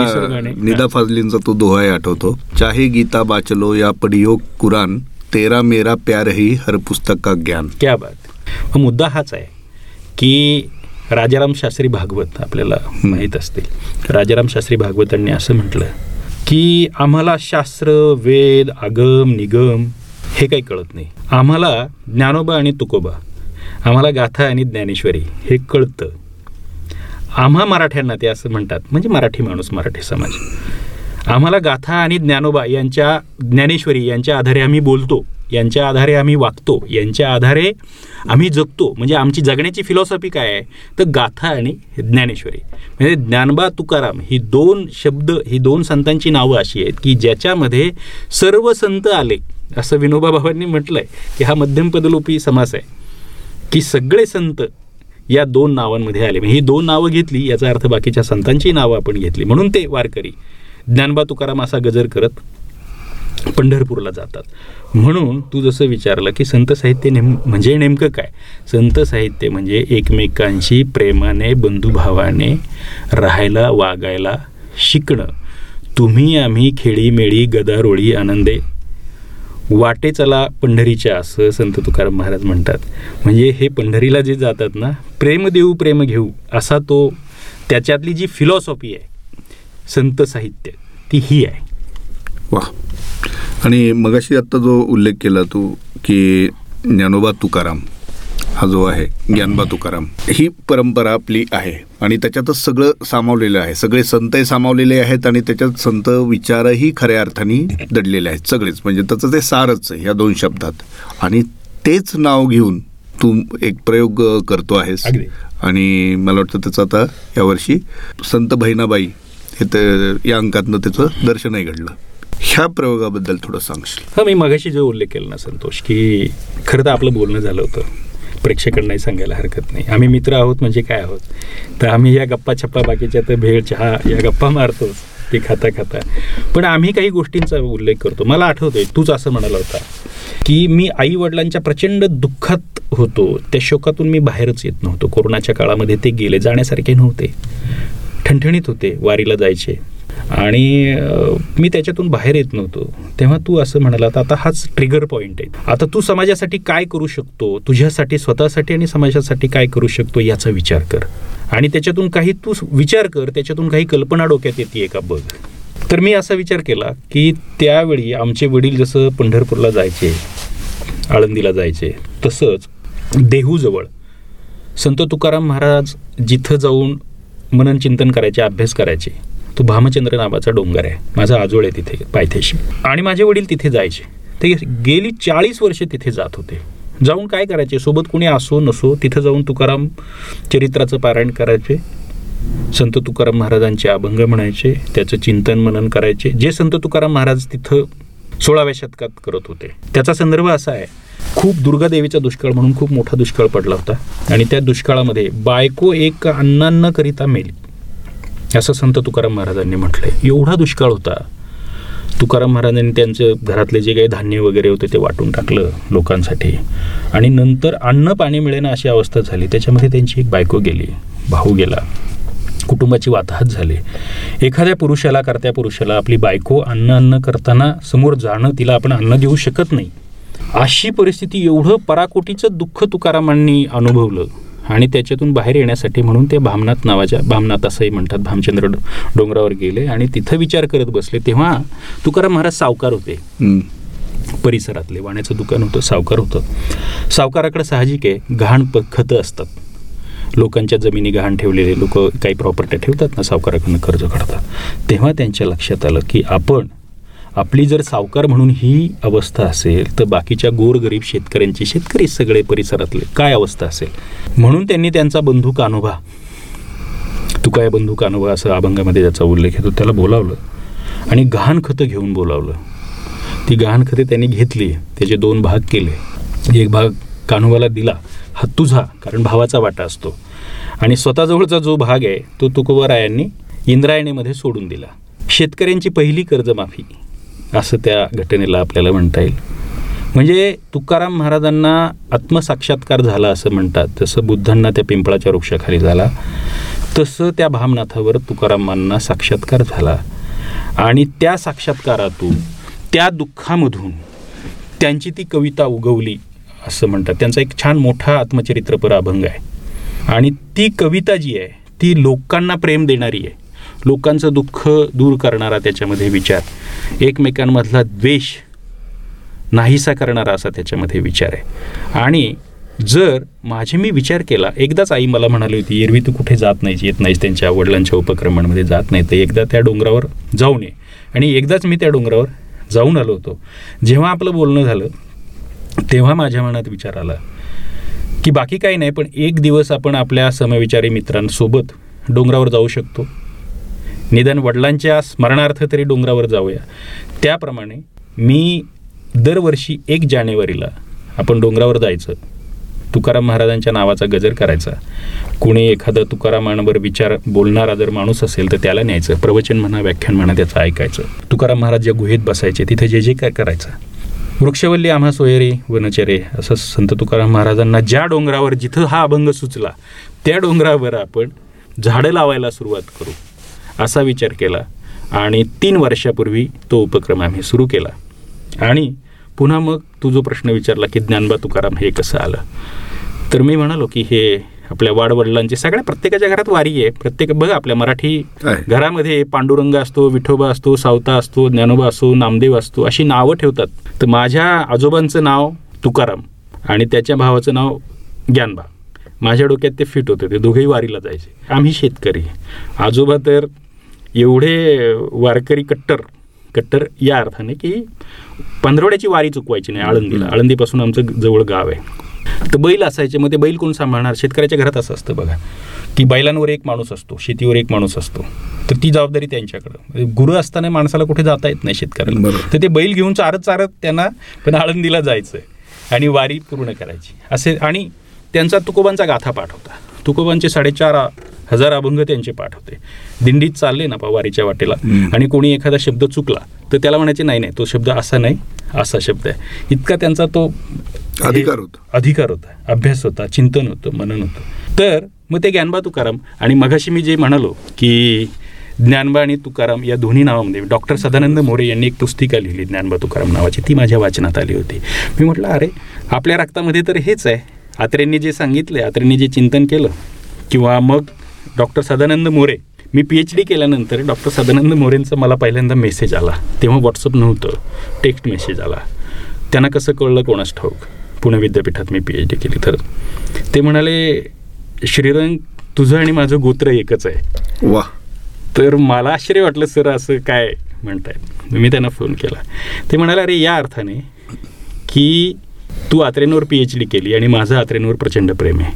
निदा फाजलींचा तो दोहाय आठवतो. चाहे गीता बाचलो या पडियो कुरान तेरा मेरा प्यार ही हर पुस्तक का ज्ञान. क्या बात. मुद्दा हाच आहे की राजाराम शास्त्री भागवत आपल्याला माहीत असतील. राजाराम शास्त्री भागवतांनी असं म्हटलं की आम्हाला शास्त्र वेद आगम निगम हे काही कळत नाही. आम्हाला ज्ञानोबा आणि तुकोबा आम्हाला गाथा आणि ज्ञानेश्वरी हे कळतं. आम्हा मराठ्यांना ते असं म्हणतात. म्हणजे मराठी माणूस मराठी समाज. आम्हाला गाथा आणि ज्ञानोबा यांच्या ज्ञानेश्वरी यांच्या आधारे आम्ही बोलतो यांच्या आधारे आम्ही वागतो यांच्या आधारे आम्ही जगतो. म्हणजे आमची जगण्याची फिलॉसॉफी काय आहे? तर गाथा आणि ज्ञानेश्वरी. म्हणजे ज्ञानबा तुकाराम ही दोन शब्द ही दोन संतांची नावं अशी आहेत की ज्याच्यामध्ये सर्व संत आले. असं विनोबा भावांनी म्हटलंय की हा मध्यमपदलोपी समास आहे. की सगळे संत या दोन नावांमध्ये आले. म्हणजे ही दोन नावं घेतली याचा अर्थ बाकीच्या संतांची नावं आपण घेतली. म्हणून ते वारकरी. ज्ञानबा तुकाराम असा गजर करत पंढरपूरला जातात. म्हणून तू जसं विचारलं की संत साहित्य नेम म्हणजे नेमकं काय? संत साहित्य म्हणजे एकमेकांशी प्रेमाने बंधुभावाने राहायला वागायला शिकणं. तुम्ही आम्ही खेळीमेळी गदारोळी आनंदे. वाटे चला पंढरीच्या असं संत तुकाराम महाराज म्हणतात. म्हणजे हे पंढरीला जे जातात ना प्रेम देऊ प्रेम घेऊ असा तो त्याच्यातली जी फिलॉसॉफी आहे संत साहित्य. ती ही आहे. वा. आणि मगाशी आत्ता जो उल्लेख केला तू की ज्ञानोबा तुकाराम हा जो आहे ज्ञानबा तुकाराम ही परंपरा आपली आहे. आणि त्याच्यातच सगळं सामावलेलं आहे. सगळे संतही सामावलेले आहेत आणि त्याच्यात संत विचारही खऱ्या अर्थाने दडलेले आहेत. सगळेच. म्हणजे त्याचं ते सारच आहे या दोन शब्दात. आणि तेच नाव घेऊन तू एक प्रयोग करतो आहेस. आणि मला वाटतं त्याचं आता यावर्षी संत बहिणाबाई हे ते या अंकातनं त्याचं दर्शनही घडलं. ह्या प्रयोगाबद्दल थोडं सांगशील. हा मी मगाशी जो उल्लेख केला ना संतोष की खरं तर आपलं बोलणं झालं होतं. प्रेक्षकांनाही सांगायला हरकत नाही. आम्ही मित्र आहोत म्हणजे काय आहोत? तर आम्ही या गप्पा छप्पा बाकीच्या तर भेळ चहा या गप्पा मारतोच ते खाता खाता. पण आम्ही काही गोष्टींचा उल्लेख करतो. मला आठवतोय तूच असं म्हणाला होता की मी आई वडिलांच्या प्रचंड दुःखात होतो. त्या शोकातून मी बाहेरच येत नव्हतो. कोरोनाच्या काळामध्ये ते गेले जाण्यासारखे नव्हते. ठणठणीत होते वारीला जायचे. आणि मी त्याच्यातून बाहेर येत नव्हतो. तेव्हा तू असं म्हणाला आता हाच ट्रिगर पॉईंट आहे. आता तू समाजासाठी काय करू शकतो? तुझ्यासाठी स्वतःसाठी आणि समाजासाठी काय करू शकतो याचा विचार कर. आणि त्याच्यातून काही तू विचार कर त्याच्यातून काही कल्पना डोक्यात येते का बघ. तर मी असा विचार केला की त्यावेळी आमचे वडील जसं पंढरपूरला जायचे आळंदीला जायचे तसंच देहूजवळ संत तुकाराम महाराज जिथं जाऊन मनन चिंतन करायचे अभ्यास करायचे. तो भामचंद्र नावाचा डोंगर आहे. माझा आजोळ आहे तिथे पायथ्याशी. आणि माझे वडील तिथे जायचे. ते गेली चाळीस वर्षे तिथे जात होते. जाऊन काय करायचे? सोबत कोणी असो नसो तिथं जाऊन तुकाराम चरित्राचं पारायण करायचे. संत तुकाराम महाराजांचे अभंग म्हणायचे. त्याचं चिंतन मनन करायचे. जे संत तुकाराम महाराज तिथं सोळाव्या शतकात करत होते. त्याचा संदर्भ असा आहे. खूप दुर्गादेवीचा दुष्काळ म्हणून खूप मोठा दुष्काळ पडला होता. आणि त्या दुष्काळामध्ये बायको एक अन्नान्न करिता मेली. असं संत तुकाराम महाराजांनी म्हटलंय. एवढा दुष्काळ होता. तुकाराम महाराजांनी त्यांचं घरातले जे काही धान्य वगैरे होते ते वाटून टाकलं लोकांसाठी. आणि नंतर अन्न पाणी मिळेना अशी अवस्था झाली. त्याच्यामध्ये त्यांची एक बायको गेली. भाऊ गेला. कुटुंबाची वाताहत झाली. एखाद्या पुरुषाला करत्या पुरुषाला आपली बायको अन्न अन्न करताना समोर जाणं तिला आपण अन्न देऊ शकत नाही. अशी परिस्थिती एवढं पराकोटीचं दुःख तुकारामांनी अनुभवलं आणि त्याच्यातून बाहेर येण्यासाठी म्हणून ते भामनाथ नावाच्या भामनाथ असंही म्हणतात भामचंद्र डोंगरावर गेले आणि तिथं विचार करत बसले. तेव्हा तुकाराम महाराज सावकार होते. परिसरातले वाण्याचं दुकान होतं सावकार होतं. सावकाराकडे साहजिक आहे गहाण प खतं असतात. लोकांच्या जमिनी गहाण ठेवलेले लोक काही प्रॉपर्ट्या ठेवतात ना सावकाराकडनं कर्ज काढतात. तेव्हा त्यांच्या लक्षात आलं की आपण आपली जर सावकार म्हणून ही अवस्था असेल तर बाकीच्या गोरगरीब शेतकऱ्यांची शेतकरी सगळे परिसरातले काय अवस्था असेल? म्हणून त्यांनी त्यांचा बंधू कान्होबा तू काय बंधू कान्होबा असं अभंगामध्ये त्याचा उल्लेख येतो त्याला बोलावलं आणि गहाण खतं घेऊन बोलावलं. ती गहाण खते त्यांनी घेतली त्याचे दोन भाग केले. एक भाग कान्होबाला दिला हा तुझा कारण भावाचा वाटा असतो. आणि स्वतःजवळचा जो भाग आहे तो तुकोबरायांनी इंद्रायणीमध्ये सोडून दिला. शेतकऱ्यांची पहिली कर्जमाफी असं त्या घटनेला आपल्याला म्हणता येईल. म्हणजे तुकाराम महाराजांना आत्मसाक्षात्कार झाला असं म्हणतात जसं बुद्धांना त्या पिंपळाच्या वृक्षाखाली झाला तसं त्या भामनाथावर तुकारामांना साक्षात्कार झाला. आणि त्या साक्षात्कारातून त्या दुःखामधून त्यांची ती कविता उगवली असं म्हणतात. त्यांचा एक छान मोठा आत्मचरित्रपर अभंग आहे. आणि ती कविता जी आहे ती लोकांना प्रेम देणारी आहे. लोकांचं दुःख दूर करणारा त्याच्यामध्ये विचार. एकमेकांमधला द्वेष नाहीसा करणारा असा त्याच्यामध्ये विचार आहे. आणि जर माझे मी विचार केला एकदाच आई मला म्हणाली होती एरवी तू कुठे जात नाहीस येत नाहीस त्यांच्या वडिलांच्या उपक्रमांमध्ये जात नाही तर एकदा त्या डोंगरावर जाऊन ये. आणि एकदाच मी त्या डोंगरावर जाऊन आलो होतो. जेव्हा आपलं बोलणं झालं तेव्हा माझ्या मनात विचार आला की बाकी काही नाही पण एक दिवस आपण आपल्या समविचारी मित्रांसोबत डोंगरावर जाऊ शकतो. निदान वडिलांच्या स्मरणार्थ तरी डोंगरावर जाऊया. त्याप्रमाणे मी दरवर्षी एक जानेवारीला आपण डोंगरावर जायचं. तुकाराम महाराजांच्या नावाचा गजर करायचा. कुणी एखादा तुकारामांवर विचार बोलणारा जर माणूस असेल तर त्याला न्यायचं. प्रवचन म्हणा व्याख्यान म्हणा त्याचं ऐकायचं. तुकाराम महाराज ज्या गुहेत बसायचे तिथे जे जे काय करायचं. वृक्षवल्ली आम्हा सोयरे वनचरे असं संत तुकाराम महाराजांना ज्या डोंगरावर जिथं हा अभंग सुचला त्या डोंगरावर आपण झाडं लावायला सुरुवात करू असा विचार केला. आणि तीन वर्षापूर्वी तो उपक्रम आम्ही सुरू केला. आणि पुन्हा मग तू जो प्रश्न विचारला की ज्ञानबा तुकाराम हे कसं आलं? तर मी म्हणालो की हे आपल्या वाडवडिलांची सगळ्या प्रत्येकाच्या घरात वारी आहे. प्रत्येक बघा आपल्या मराठी. घरामध्ये पांडुरंग असतो विठोबा असतो सावता असतो ज्ञानोबा असतो नामदेव असतो अशी नावं ठेवतात. तर माझ्या आजोबांचं नाव तुकाराम आणि त्याच्या भावाचं नाव ज्ञानबा. माझ्या डोक्यात ते फिट होते. ते दोघेही वारीला जायचे. आम्ही शेतकरी. आजोबा तर एवढे वारकरी कट्टर. कट्टर या अर्थाने की पंधरवड्याची वारी चुकवायची नाही आळंदीला. आळंदीपासून आमचं जवळ गाव आहे. तर बैल असायचे मग ते बैल कोण सांभाळणार? शेतकऱ्याच्या घरात असं असतं बघा. की बैलांवर एक माणूस असतो शेतीवर एक माणूस असतो. तर ती जबाबदारी त्यांच्याकडं. गुरु असताना माणसाला कुठे जाता येत नाही शेतकऱ्याला. तर ते बैल घेऊन चारत चारत त्यांना पण आळंदीला जायचं आणि वारी पूर्ण करायची. असे आणि त्यांचा तुकोबांचा गाथा पाठ होता. तुकोबांचे साडेचार हजार अभंग त्यांचे पाठ होते. दिंडीत चालले ना पा वारीच्या वाटेला. आणि कोणी एखादा शब्द चुकला तर त्याला म्हणायचे नाही नाही तो शब्द असा नाही असा शब्द आहे. इतका त्यांचा तो अधिकार होता. अधिकार होता. अभ्यास होता चिंतन होतं मनन होतं. तर मग ते ज्ञानबा तुकाराम आणि मगाशी मी जे म्हणालो की ज्ञानबा आणि तुकाराम या दोन्ही नावामध्ये डॉक्टर सदानंद मोरे यांनी एक पुस्तिका लिहिली ज्ञानबा तुकाराम नावाची. ती माझ्या वाचनात आली होती. मी म्हटलं अरे आपल्या रक्तामध्ये तर हेच आहे. आत्र्यांनी जे सांगितलं आत्र्यांनी जे चिंतन केलं किंवा मग डॉक्टर सदानंद मोरे मी पी एच डी केल्यानंतर डॉक्टर सदानंद मोरेंचा मला पहिल्यांदा मेसेज आला. तेव्हा व्हॉट्सअप नव्हतं टेक्स्ट मेसेज आला. त्यांना कसं कळलं कोणास ठाऊक? पुणे विद्यापीठात मी पी एच डी केली. तर ते म्हणाले श्रीरंग तुझं आणि माझं गोत्र एकच आहे. वा तर मला आश्चर्य वाटलं सर असं काय? म्हणतायत. मी त्यांना फोन केला. ते म्हणाले अरे या अर्थाने की तू आत्रेंवर पी एच डी केली आणि माझं आत्रेंवर प्रचंड प्रेम आहे.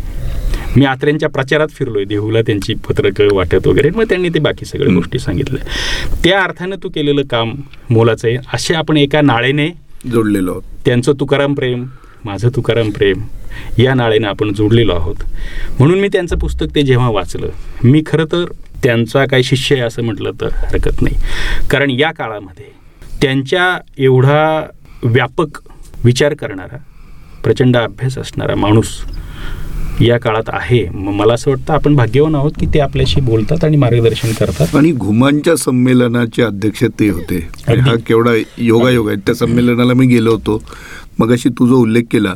मी आत्र्यांच्या प्रचारात फिरलोय देहूला त्यांची पत्रकं वाटत वगैरे. मग त्यांनी ते बाकी सगळ्या. गोष्टी सांगितल्या. त्या अर्थानं तू केलेलं काम मोलाचं आहे. असे आपण एका नाळेने जोडलेलो आहोत. त्यांचं तुकाराम प्रेम माझं तुकाराम प्रेम या नाळेनं आपण जोडलेलो आहोत. म्हणून मी त्यांचं पुस्तक ते जेव्हा वाचलं मी खरं तर त्यांचा काही शिष्य आहे असं म्हटलं तर हरकत नाही. कारण या काळामध्ये त्यांच्या एवढा व्यापक विचार करणारा प्रचंड अभ्यास असणारा माणूस या काळात आहे. मग मला असं वाटतं आपण भाग्यवान आहोत की ते आपल्याशी बोलतात आणि मार्गदर्शन करतात. आणि घुमांच्या संमेलनाचे अध्यक्ष ते होते. हा केवढा योगायोग आहे. त्या संमेलनाला मी गेलो होतो. मग अशी तुझा उल्लेख केला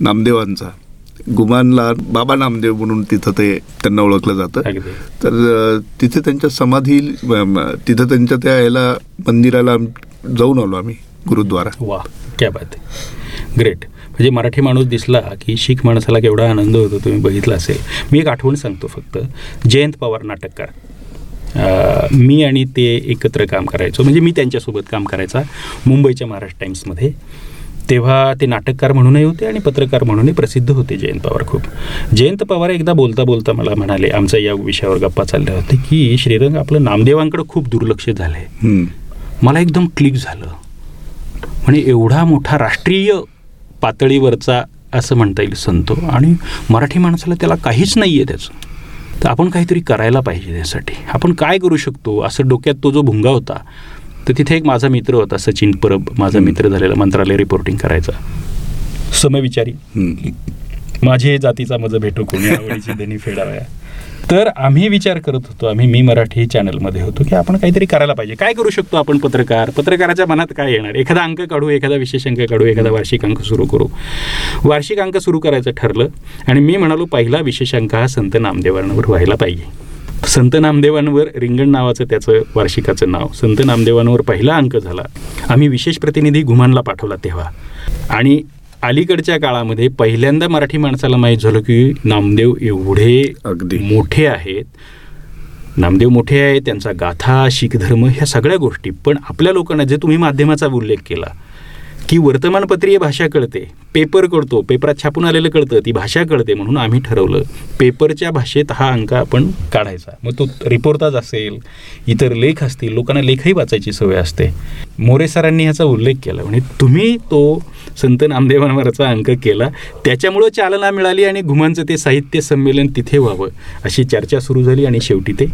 नामदेवांचा गुमानला बाबा नामदेव म्हणून तिथं ते त्यांना ओळखलं जातं. तर तिथे त्यांच्या समाधी तिथं त्यांच्या त्या याला मंदिराला जाऊन आलो आम्ही. गुरुद्वारा. वा क्या बात आहे. ग्रेट म्हणजे मराठी माणूस दिसला की शीख माणसाला केवढा आनंद होतो तुम्ही बघितला असेल. मी एक आठवण सांगतो फक्त. जयंत पवार नाटककार. मी आणि ते एकत्र काम करायचो. म्हणजे मी त्यांच्यासोबत काम करायचा मुंबईच्या महाराष्ट्र टाइम्समध्ये. तेव्हा ते नाटककार म्हणूनही होते आणि पत्रकार म्हणूनही प्रसिद्ध होते जयंत पवार खूप. जयंत पवार एकदा बोलता बोलता मला म्हणाले आमच्या या विषयावर गप्पा चालल्या होते की श्रीरंग आपलं नामदेवांकडे खूप दुर्लक्ष झालं आहे. मला एकदम क्लिक झालं. म्हणजे एवढा मोठा राष्ट्रीय पातळीवरचा असं म्हणता येईल संत. आणि मराठी माणसाला त्याला काहीच नाही आहे त्याचं. तर आपण काहीतरी करायला पाहिजे त्यासाठी आपण काय करू शकतो? असं डोक्यात तो जो भुंगा होता तर तिथे एक माझा मित्र होता सचिन परब. माझा मित्र झालेला मंत्रालय रिपोर्टिंग करायचा. समविचारी. माझे जातीचा मज भेटू कोणी आवडीची धनी फेडावया. तर आम्ही विचार करत होतो आम्ही मी मराठी चॅनलमध्ये होतो की आपण काहीतरी करायला पाहिजे. काय करू शकतो आपण पत्रकार? पत्रकाराच्या मनात काय येणार? एखादा अंक काढू एखादा विशेष अंक काढू एखादा वार्षिक अंक सुरू करू. वार्षिक अंक सुरू करायचं ठरलं आणि मी म्हणालो पहिला विशेष अंक हा संत नामदेवांवर व्हायला पाहिजे. संत नामदेवांवर रिंगण नावाचं त्याचं वार्षिकाचं नाव. संत नामदेवांवर पहिला अंक झाला. आम्ही विशेष प्रतिनिधी घुमानला पाठवला तेव्हा. आणि अलीकडच्या काळामध्ये पहिल्यांदा मराठी माणसाला माहीत झालं की नामदेव एवढे अगदी. मोठे आहेत नामदेव मोठे आहेत त्यांचा गाथा शीख धर्म ह्या सगळ्या गोष्टी पण आपल्या लोकांना जे तुम्ही माध्यमाचा उल्लेख केला की वर्तमानपत्रीय भाषा कळते. पेपर कळतो. पेपरात छापून आलेलं कळतं. ती भाषा कळते म्हणून आम्ही ठरवलं. पेपरच्या भाषेत हा अंक आपण काढायचा. मग तो रिपोर्टाज असेल इतर लेख असतील लोकांना लेखही वाचायची सवय असते. मोरे सरांनी ह्याचा उल्लेख केला. म्हणजे तुम्ही तो संत नामदेवांवरचा अंक केला. त्याच्यामुळं चालना मिळाली आणि घुमांचं ते साहित्य संमेलन तिथे व्हावं. अशी चर्चा सुरू झाली आणि शेवटी ते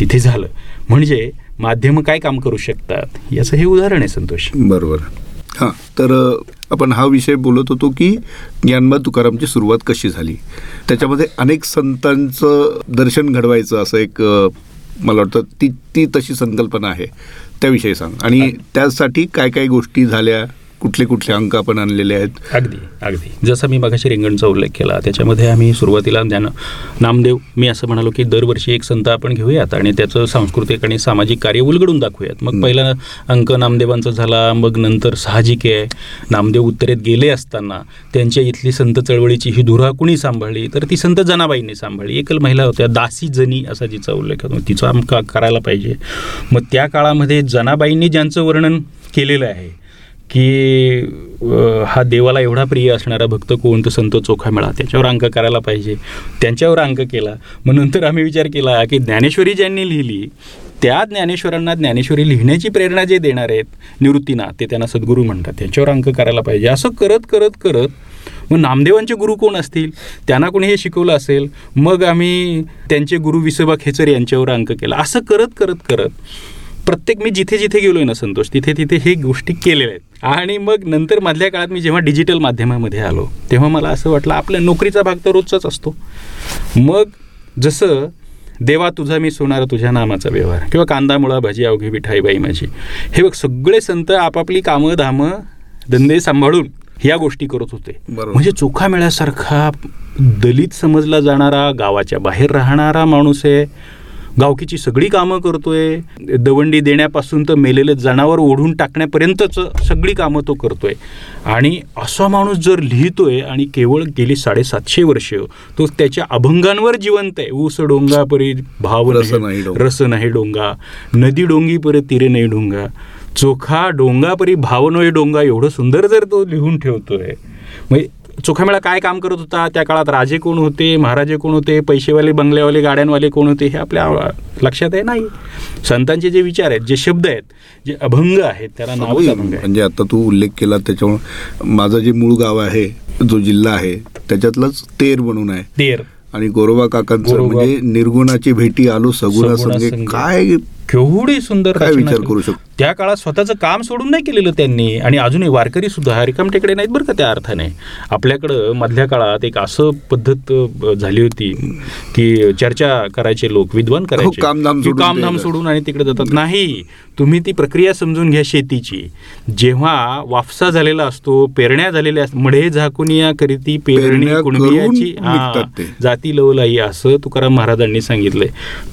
तिथे झालं. म्हणजे माध्यमं काय काम करू शकतात? याचं हे उदाहरण आहे संतोष. बरोबर. हां तर आपण हा विषय बोलत होतो की ज्ञानबा तुकारामची सुरुवात कशी झाली? त्याच्यामध्ये अनेक संतांचं दर्शन घडवायचं असं एक मला वाटतं ती ती तशी संकल्पना आहे. त्याविषयी सांग. आणि त्यासाठी काय काय गोष्टी झाल्या? कुठले कुठले अंक आपण आणलेले आहेत? अगदी अगदी. जसं मी मगाशी रिंगणचा उल्लेख केला त्याच्यामध्ये आम्ही सुरुवातीला ज्ञान नामदेव मी असं म्हणालो की दरवर्षी एक संत आपण घेऊयात आणि त्याचं सांस्कृतिक आणि सामाजिक कार्य उलगडून दाखवूयात. मग पहिला अंक नामदेवांचा झाला मग नंतर साहजिक. आहे नामदेव उत्तरेत गेले असताना त्यांच्या इथली संत चळवळीची ही धुरा कुणी सांभाळली? तर ती संत जनाबाईंनी सांभाळली. एकल महिला होत्या दासी जनी असा जिचा उल्लेख होतो. तिचा आमका करायला पाहिजे. मग त्या काळामध्ये जनाबाईंनी ज्यांचं वर्णन केलेलं आहे की हा देवाला एवढा प्रिय असणारा भक्त कोण? तर संत चोखा मिळा. त्याच्यावर अंक करायला पाहिजे. त्यांच्यावर अंक केला. मग नंतर आम्ही विचार केला की ज्ञानेश्वरी ज्यांनी लिहिली त्या ज्ञानेश्वरांना ज्ञानेश्वरी लिहिण्याची प्रेरणा जे देणार आहेत निवृत्तीनाथ ते त्यांना सद्गुरू म्हणतात. त्यांच्यावर अंक करायला पाहिजे. असं करत करत करत मग नामदेवांचे गुरु कोण असतील? त्यांना कोणी हे शिकवलं असेल? मग आम्ही त्यांचे गुरु विसोबा खेचर यांच्यावर अंक केला. असं करत करत करत प्रत्येक मी जिथे जिथे गेलोय ना संतोष तिथे तिथे हे गोष्टी केलेल्या आहेत. आणि मग नंतर मधल्या काळात मी जेव्हा डिजिटल माध्यमामध्ये आलो तेव्हा मला असं वाटलं आपल्या नोकरीचा भाग तर रोजचाच असतो. मग जसं देवा तुझा मी सोनार तुझ्या नामाचा व्यवहार किंवा कांदा मुळा भाजी अवघी मिठाई बाई माझी हे बघ सगळे संत आपापली कामं धामं धंदे सांभाळून ह्या गोष्टी करत होते. म्हणजे चोखा मेळ्यासारखा दलित समजला जाणारा गावाच्या बाहेर राहणारा माणूस आहे गावकीची सगळी कामं करतोय. दवंडी देण्यापासून तर मेलेलं जनावर ओढून टाकण्यापर्यंतच सगळी कामं तो करतोय. आणि असा माणूस जर लिहितोय आणि केवळ गेली साडेसातशे वर्ष तो त्याच्या अभंगांवर जिवंत आहे. ऊस डोंगा परी भाव रस नाही- डोंगा. रस नाही डोंगा. नदी डोंगी परी तिरे नाही डोंगा. चोखा डोंगा परी भाव नोय डोंगा एवढं सुंदर जर तो लिहून ठेवतोय. म्हणजे चोखामेळा काय काम करत होता? त्या काळात राजे कोण होते? महाराजे कोण होते? पैसेवाले बंगल्यावाले गाड्यांवाले कोण होते? हे आपल्या लक्षात आहे? नाही. संतांचे जे विचार आहेत जे शब्द आहेत जे अभंग आहेत त्याला अभंग आहे म्हणजे आता तू उल्लेख केला त्याच्यामुळे माझं जे मूळ गाव आहे जो जिल्हा आहे त्याच्यातलंच तेर म्हणून आहे. तेर. आणि गोरोबा काकांचं. म्हणजे निर्गुणाची भेटी आलो सगुणा सगुणा संगे संगे. काय केवढी सुंदर काय विचार. करू शकतो? त्या काळात स्वतःचं काम सोडून नाही केलेलं त्यांनी आणि अजूनही वारकरी सुद्धा रिकामटेकडे नाहीत बरं का त्या अर्थाने आपल्याकडं मधल्या काळात एक असं पद्धत झाली होती की चर्चा करायचे लोक विद्वान करायचे हो, कामधाम की सोडून कामधाम. सोडून आणि तिकडे जातात नाही तुम्ही ती प्रक्रिया समजून घ्या शेतीची जेव्हा वाफसा झालेला असतो पेरण्या झालेल्या असतात मढे झाकुनिया करीती पेरणी कुणबियाची. जाती लवलाई असं तुकाराम महाराजांनी सांगितलंय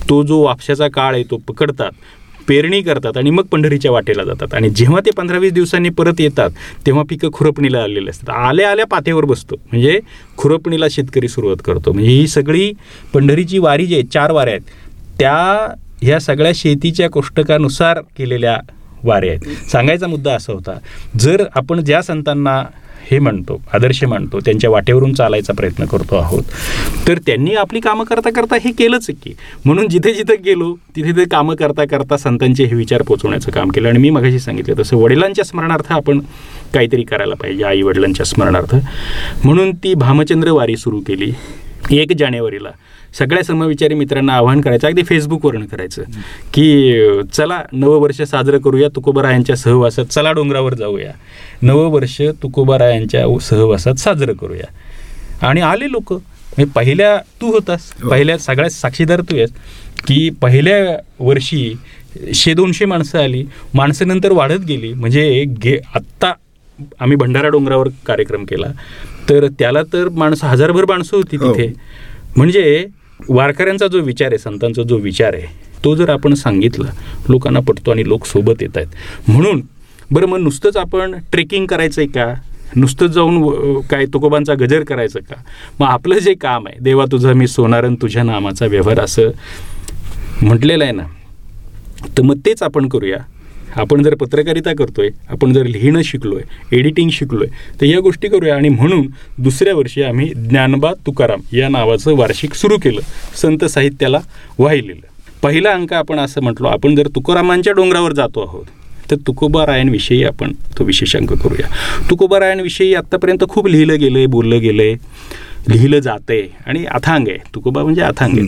तो जो वापशाचा काळ आहे तो पकडतात पेरणी करतात आणि मग पंढरीच्या वाटेला जातात. आणि जेव्हा ते पंधरा वीस दिवसांनी परत येतात तेव्हा पिकं खुरपणीला आलेले असतात. आल्या आल्या पाथेवर बसतो. म्हणजे खुरपणीला शेतकरी सुरुवात करतो. म्हणजे ही सगळी पंढरीची वारी जी आहे चार वाऱ्या आहेत त्या ह्या सगळ्या शेतीच्या कोष्टकानुसार केलेल्या वाऱ्या आहेत. सांगायचा मुद्दा असा होता जर आपण ज्या संतांना हे म्हणतो आदर्श मानतो त्यांच्या वाटेवरून चालायचा प्रयत्न करतो आहोत. तर त्यांनी आपली कामं करता करता हे केलंच की. म्हणून जिथे जिथे गेलो तिथे ते कामं करता करता संतांचे हे विचार पोचवण्याचं काम केलं. आणि मी मगाशी सांगितलं तसं वडिलांच्या स्मरणार्थ आपण काहीतरी करायला पाहिजे आई वडिलांच्या स्मरणार्थ. म्हणून ती भामचंद्र वारी सुरू केली. एक जानेवारीला सगळ्या समविचारी मित्रांना आवाहन करायचं अगदी फेसबुकवरून करायचं की चला नववर्ष साजरं करूया तुकोबारायांच्या सहवासात चला डोंगरावर जाऊया. नववर्ष तुकोबारायांच्या सहवासात साजरं करूया. आणि आले लोक. म्हणजे पहिल्या तू होतास. हो. पहिल्या सगळ्यात साक्षीदार तू आहेस की पहिल्या वर्षी शे दोनशे माणसं आली माणसं नंतर वाढत गेली. म्हणजे गे आत्ता आम्ही भंडारा डोंगरावर कार्यक्रम केला. तर त्याला तर माणसं हजारभर माणसं होती हो. तिथे. म्हणजे वारकऱ्यांचा जो विचार आहे संतांचा जो विचार आहे तो जर आपण सांगितला लोकांना पटतो आणि लोक सोबत येत आहेत. म्हणून बरं मग नुसतंच आपण ट्रेकिंग करायचं आहे का? नुसतंच जाऊन काय तुकोबांचा गजर करायचं का? मग आपलं जे काम आहे देवा तुझा मी सोनारन तुझ्या नामाचा व्यवहार असं म्हटलेलं आहे ना तर मग तेच आपण करूया. आपण जर पत्रकारिता करतोय आपण जर लिहिणं शिकलोय एडिटिंग शिकलोय तर या गोष्टी करूया. आणि म्हणून दुसऱ्या वर्षी आम्ही ज्ञानबा तुकाराम या नावाचं वार्षिक सुरू केलं संत साहित्याला वाहिलेलं. पहिला अंक आपण असं म्हटलो आपण जर तुकोरामांच्या डोंगरावर जातो आहोत तर तुकोबारायांविषयी आपण तो विशेषांक करूया. तुकोबारायांविषयी आत्तापर्यंत खूप लिहिलं गेलं आहे बोललं गेलं आहे लिहिलं जातंय आणि अथांग आहे. तुकोबा म्हणजे अथांग आहे.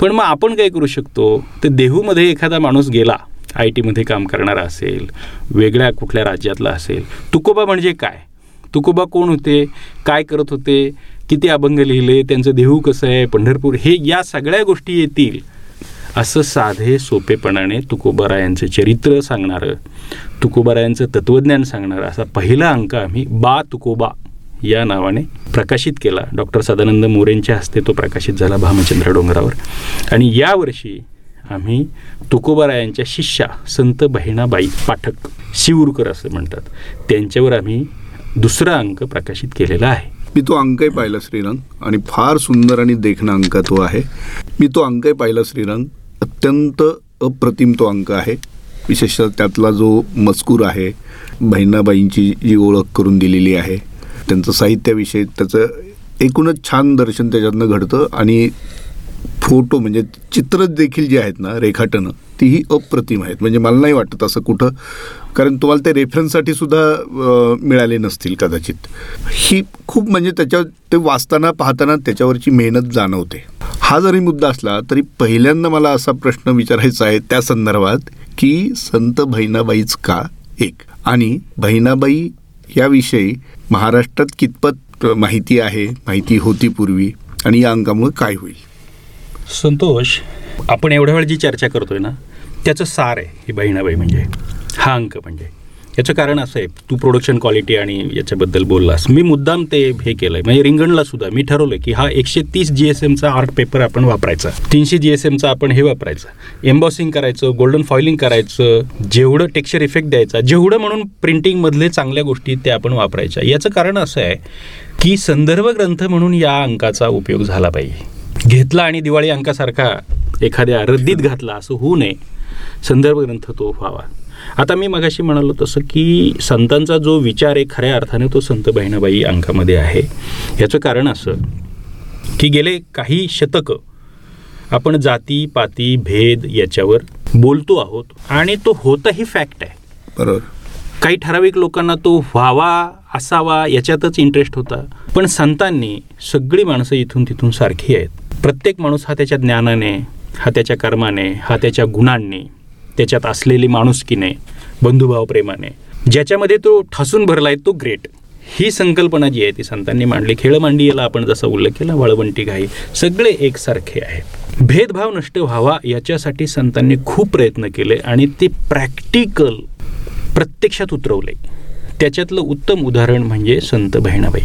पण मग आपण काय करू शकतो? तर देहूमध्ये एखादा माणूस गेला आय टीमध्ये काम करणारा असेल वेगळ्या कुठल्या राज्यातला असेल तुकोबा म्हणजे काय? तुकोबा कोण होते? काय करत होते? किती अभंग लिहिले? त्यांचं देहू कसं आहे? पंढरपूर हे या सगळ्या गोष्टी येतील. असं साधे सोपेपणाने तुकोबारायांचं चरित्र सांगणारं तुकोबारायांचं तत्त्वज्ञान सांगणारं असा पहिला अंक आम्ही बा तुकोबा या नावाने प्रकाशित केला. डॉक्टर सदानंद मोरेंच्या हस्ते तो प्रकाशित झाला भामचंद्र डोंगरावर. आणि यावर्षी आम्ही तुकोबारायांच्या शिष्या संत बहिणाबाई पाठक शिवूरकर असं म्हणतात. त्यांच्यावर आम्ही दुसरा अंक प्रकाशित केलेला आहे. मी तो अंकही पाहिला श्रीरंग. आणि फार सुंदर आणि देखणा अंक तो आहे. मी तो अंकही पाहिला श्रीरंग. अत्यंत अप्रतिम तो अंक आहे. विशेषतः त्यातला जो मजकूर आहे बहिणाबाईंची जी ओळख करून दिलेली आहे त्यांचं साहित्याविषयी त्याचं एकूणच छान दर्शन त्याच्यातनं घडतं आणि फोटो म्हणजे चित्र देखील जी आहेत ना रेखाटनं तीही अप्रतिम आहेत. म्हणजे मला नाही वाटत असं कुठं कारण तुम्हाला ते रेफरन्ससाठी सुद्धा मिळाले नसतील कदाचित. ही खूप म्हणजे त्याच्या ते वाचताना पाहताना त्याच्यावरची मेहनत जाणवते. हा जरी मुद्दा असला तरी पहिल्यांदा मला असा प्रश्न विचारायचा आहे त्या संदर्भात की संत बहिणाबाईच का एक? आणि बहिणाबाई याविषयी महाराष्ट्रात कितपत माहिती आहे माहिती होती पूर्वी आणि या अंकामुळे काय होईल? संतोष आपण एवढ्या वेळ जी चर्चा करतोय ना त्याचं सार आहे ही बहिणाबाई म्हणजे. हा अंक म्हणजे. याचं कारण असं आहे तू प्रोडक्शन क्वालिटी आणि याच्याबद्दल बोललास. मी मुद्दाम ते हे केलं आहे म्हणजे रिंगणला सुद्धा मी ठरवलं की हा एकशे तीस जी एस एमचा आर्ट पेपर आपण वापरायचा. तीनशे जी एस एमचा आपण हे वापरायचं. एम्बॉसिंग करायचं गोल्डन फॉइलिंग करायचं जेवढं टेक्स्चर इफेक्ट द्यायचा जेवढं म्हणून प्रिंटिंगमधले चांगल्या गोष्टी त्या आपण वापरायच्या. याचं कारण असं आहे की संदर्भ ग्रंथ म्हणून या अंकाचा उपयोग झाला पाहिजे. घेतला आणि दिवाळी अंकासारखा एखाद्या रद्दीत घातला असं होऊ नये. संदर्भ ग्रंथ तो व्हावा. आता मी मगाशी म्हणालो तसं की संतांचा जो विचार आहे खऱ्या अर्थाने तो संत बहिणाबाई अंकामध्ये आहे. याचं कारण असं की गेले काही शतकं आपण जाती पाती भेद याच्यावर बोलतो आहोत आणि तो होतही फॅक्ट आहे. बरोबर. काही ठराविक लोकांना तो व्हावा असावा याच्यातच इंटरेस्ट होता. पण संतांनी सगळी माणसं इथून तिथून सारखी आहेत. प्रत्येक माणूस हा त्याच्या ज्ञानाने हा त्याच्या कर्माने हा त्याच्या गुणांनी त्याच्यात असलेली माणुसकीने बंधुभाव प्रेमाने ज्याच्यामध्ये तो ठासून भरला आहे तो ग्रेट ही संकल्पना जी आहे ती संतांनी मांडली. खेळमांडी याला आपण जसा उल्लेख केला वाळवंटी घाई सगळे एकसारखे आहेत. भेदभाव नष्ट व्हावा याच्यासाठी संतांनी खूप प्रयत्न केले आणि ते प्रॅक्टिकल प्रत्यक्षात उतरवले. त्याच्यातलं उत्तम उदाहरण म्हणजे संत बहिणाबाई.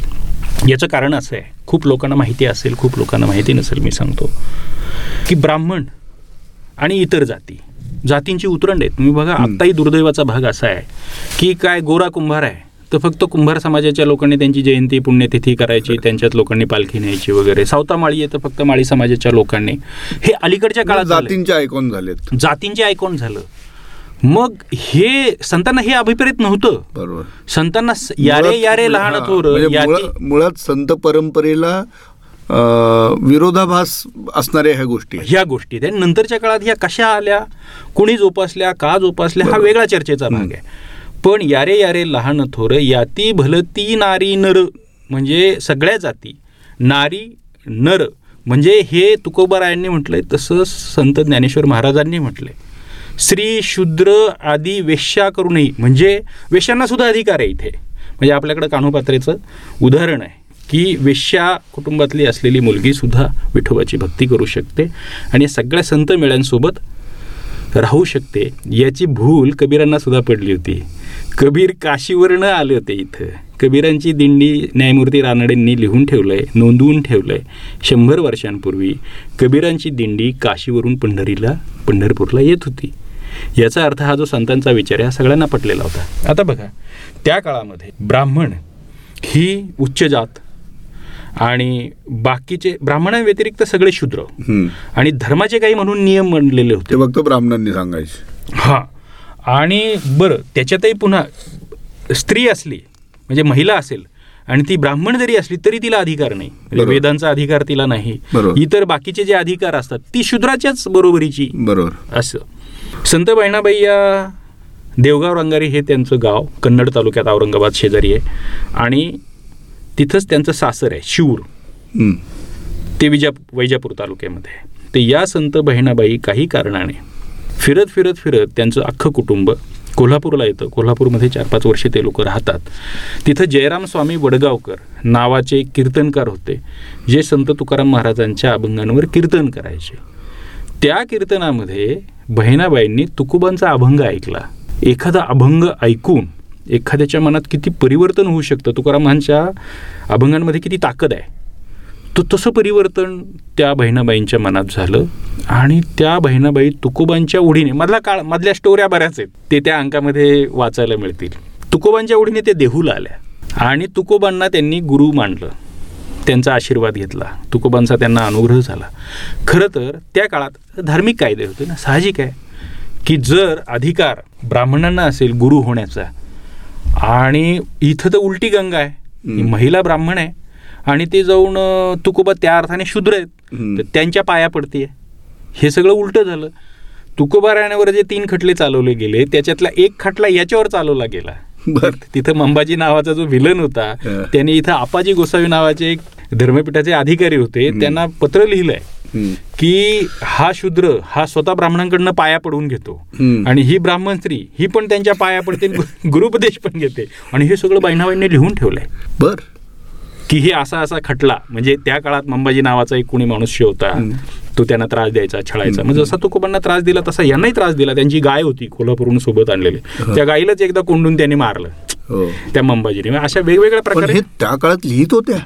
याचं कारण असं आहे. खूप लोकांना माहिती असेल खूप लोकांना माहिती नसेल मी सांगतो. की ब्राह्मण आणि इतर जाती जातींची उतरंड आहेत. तुम्ही बघा आत्ताही दुर्दैवाचा भाग असा आहे की काय गोरा कुंभार आहे तर फक्त कुंभार समाजाच्या लोकांनी त्यांची जयंती पुण्यतिथी करायची त्यांच्यात लोकांनी पालखी न्यायची वगैरे. सावता माळी आहे तर फक्त माळी समाजाच्या लोकांनी. हे अलीकडच्या काळात. जातींचे आयकॉन झालेत. जातींचे आयकॉन झालं. मग हे संतांना हे अभिप्रेत नव्हतं. बरोबर. संतांना यारे यारे लहान हा, थोर म्हणजे याती मुळात- संत परंपरेला विरोधाभास असणाऱ्या ह्या गोष्टी. ह्या गोष्टी त्या नंतरच्या काळात ह्या कशा आल्या? कुणी जोपासल्या? का जोपासल्या? हा. वेगळा चर्चेचा भाग आहे. पण यारे यारे लहान थोर याती भलती नारी नर म्हणजे सगळ्या जाती नारी नर. म्हणजे हे तुकोबारायांनी म्हटलंय तसं संत ज्ञानेश्वर महाराजांनी म्हटलंय. स्त्री शूद्र आदी वेश्या करूनही म्हणजे वेश्यांना सुद्धा अधिकार आहे इथे. म्हणजे आपल्याकडं कान्होपात्रेचं उदाहरण आहे की वेश्या कुटुंबातली असलेली मुलगी सुद्धा विठोबाची भक्ती करू शकते आणि सगळ्या संत मेळ्यांसोबत राहू शकते. याची भूल कबीरांना सुद्धा पडली होती. कबीर काशीवरनं आले होते इथं. कबीरांची दिंडी न्यायमूर्ती रानडेंनी लिहून ठेवलंय नोंदवून ठेवलंय. शंभर वर्षांपूर्वी कबीरांची दिंडी काशीवरून पंढरीला पंढरपूरला येत होती. याचा अर्थ हा जो संतांचा विचार आहे हा सगळ्यांना पटलेला होता. आता बघा त्या काळामध्ये ब्राह्मण ही उच्च जात आणि बाकीचे ब्राह्मणांव्यतिरिक्त सगळे शूद्र. आणि धर्माचे काही म्हणून नियम मांडलेले होते. ते फक्त ब्राह्मणांनी सांगायचे. हां. आणि बरं त्याच्यातही पुन्हा स्त्री असली म्हणजे महिला असेल आणि ती ब्राह्मण जरी असली तरी तिला अधिकार नाही. म्हणजे. वेदांचा अधिकार तिला नाही. इतर बाकीचे जे अधिकार असतात ती शूद्राच्याच बरोबरीची बरोबर. असं. संत बहिणाबाई या देवगाव रंगारी हे त्यांचं गाव कन्नड तालुक्यात औरंगाबाद शेजारी आहे. आणि तिथंच त्यांचं सासर आहे शिवूर. ते विजा वैजापूर तालुक्यामध्ये. तर या संत बहिणाबाई काही कारणाने फिरत फिरत फिरत त्यांचं अख्खं कुटुंब कोल्हापूरला येतं. कोल्हापूरमध्ये चार पाच वर्षे ते लोक राहतात. तिथं जयराम स्वामी वडगावकर नावाचे कीर्तनकार होते जे संत तुकाराम महाराजांच्या अभंगांवर कीर्तन करायचे. त्या कीर्तनामध्ये बहिणाबाईंनी तुकोबांचा अभंग ऐकला. एखादा अभंग ऐकून एखाद्याच्या मनात किती परिवर्तन होऊ शकतं? तुकारामांच्या अभंगांमध्ये किती ताकद आहे? तर तसं परिवर्तन त्या बहिणाबाईंच्या मनात झालं आणि त्या बहिणाबाई तुकोबांच्या ओढीने मधला काळ मधल्या स्टोऱ्या बऱ्याच आहेत ते त्या अंकामध्ये वाचायला मिळतील. तुकोबांच्या ओढीने ते देहूला आल्या आणि तुकोबांना त्यांनी गुरु मानलं. त्यांचा आशीर्वाद घेतला. तुकोबांचा त्यांना अनुग्रह झाला. खरं तर त्या काळात धार्मिक कायदे होते ना साहजिक आहे. की जर अधिकार ब्राह्मणांना असेल गुरु होण्याचा आणि इथं तर उलटी गंगा आहे. ही. महिला ब्राह्मण आहे आणि ते जाऊन तुकोबा त्या अर्थाने शूद्र आहेत. तर त्यांच्या पाया पडते हे सगळं उलटं झालं. तुकोबा राहण्यावर जे तीन खटले चालवले गेले त्याच्यातला एक खटला याच्यावर चालवला गेला. बर तिथं मंबाजी नावाचा जो विलन होता. त्याने इथं आपाजी गोसावी नावाचे एक धर्मपीठाचे अधिकारी होते. त्यांना पत्र लिहिलंय. की हा शूद्र हा स्वतः ब्राह्मणांकडनं पाया पडून घेतो. आणि ही ब्राह्मण स्त्री ही पण त्यांच्या पाया पडते गुरुपदेश पण घेते आणि हे सगळं बहिणाबाईंनी लिहून ठेवलंय बर की हे असा असा खटला म्हणजे त्या काळात मंबाजी नावाचा एक कोणी मनुष्य होता. तो त्यांना त्रास द्यायचा छळायचा. म्हणजे जसा तुकोबांना त्रास दिला तसा यांनाही त्रास दिला. त्यांची गाय होती कोल्हापूरहून सोबत आणलेली. त्या गाईलाच एकदा कोंडून त्यांनी मारलं. हो. त्या मंबाजीने. म्हणजे अशा वेगवेगळ्या प्रकारे त्या काळात लिहित होत्या.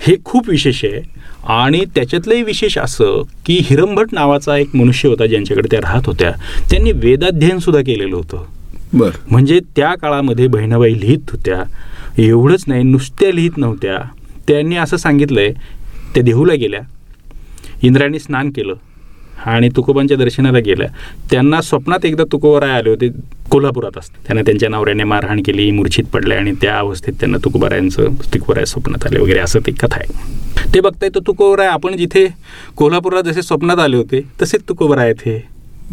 हे खूप विशेष आहे. आणि त्याच्यातलंही विशेष असं की हिरंभट नावाचा एक मनुष्य होता ज्यांच्याकडे त्या राहत होत्या. त्यांनी वेदाध्ययन सुद्धा केलेलं होतं. बर. म्हणजे त्या काळामध्ये बहिणाबाई लिहित होत्या. एवढंच नाही नुसत्या लिहित नव्हत्या. त्यांनी असं सांगितलंय त्या देहूला गेल्या. इंद्रायणी स्नान केलं. आणि तुकोबांच्या दर्शनाला गेल्या. त्यांना स्वप्नात एकदा तुकोबाराय आले होते कोल्हापुरात असते. त्यांना त्यांच्या नवऱ्याने मारहाण केली मूर्छित पडले आणि त्या अवस्थेत त्यांना तुकोबारायांचं तुकोबाराय स्वप्नात आले वगैरे असं ती कथा आहे. ते बघताय तर तुकोबाराय आपण जिथे कोल्हापुरात जसे स्वप्नात आले होते तसेच तुकोबाराय हे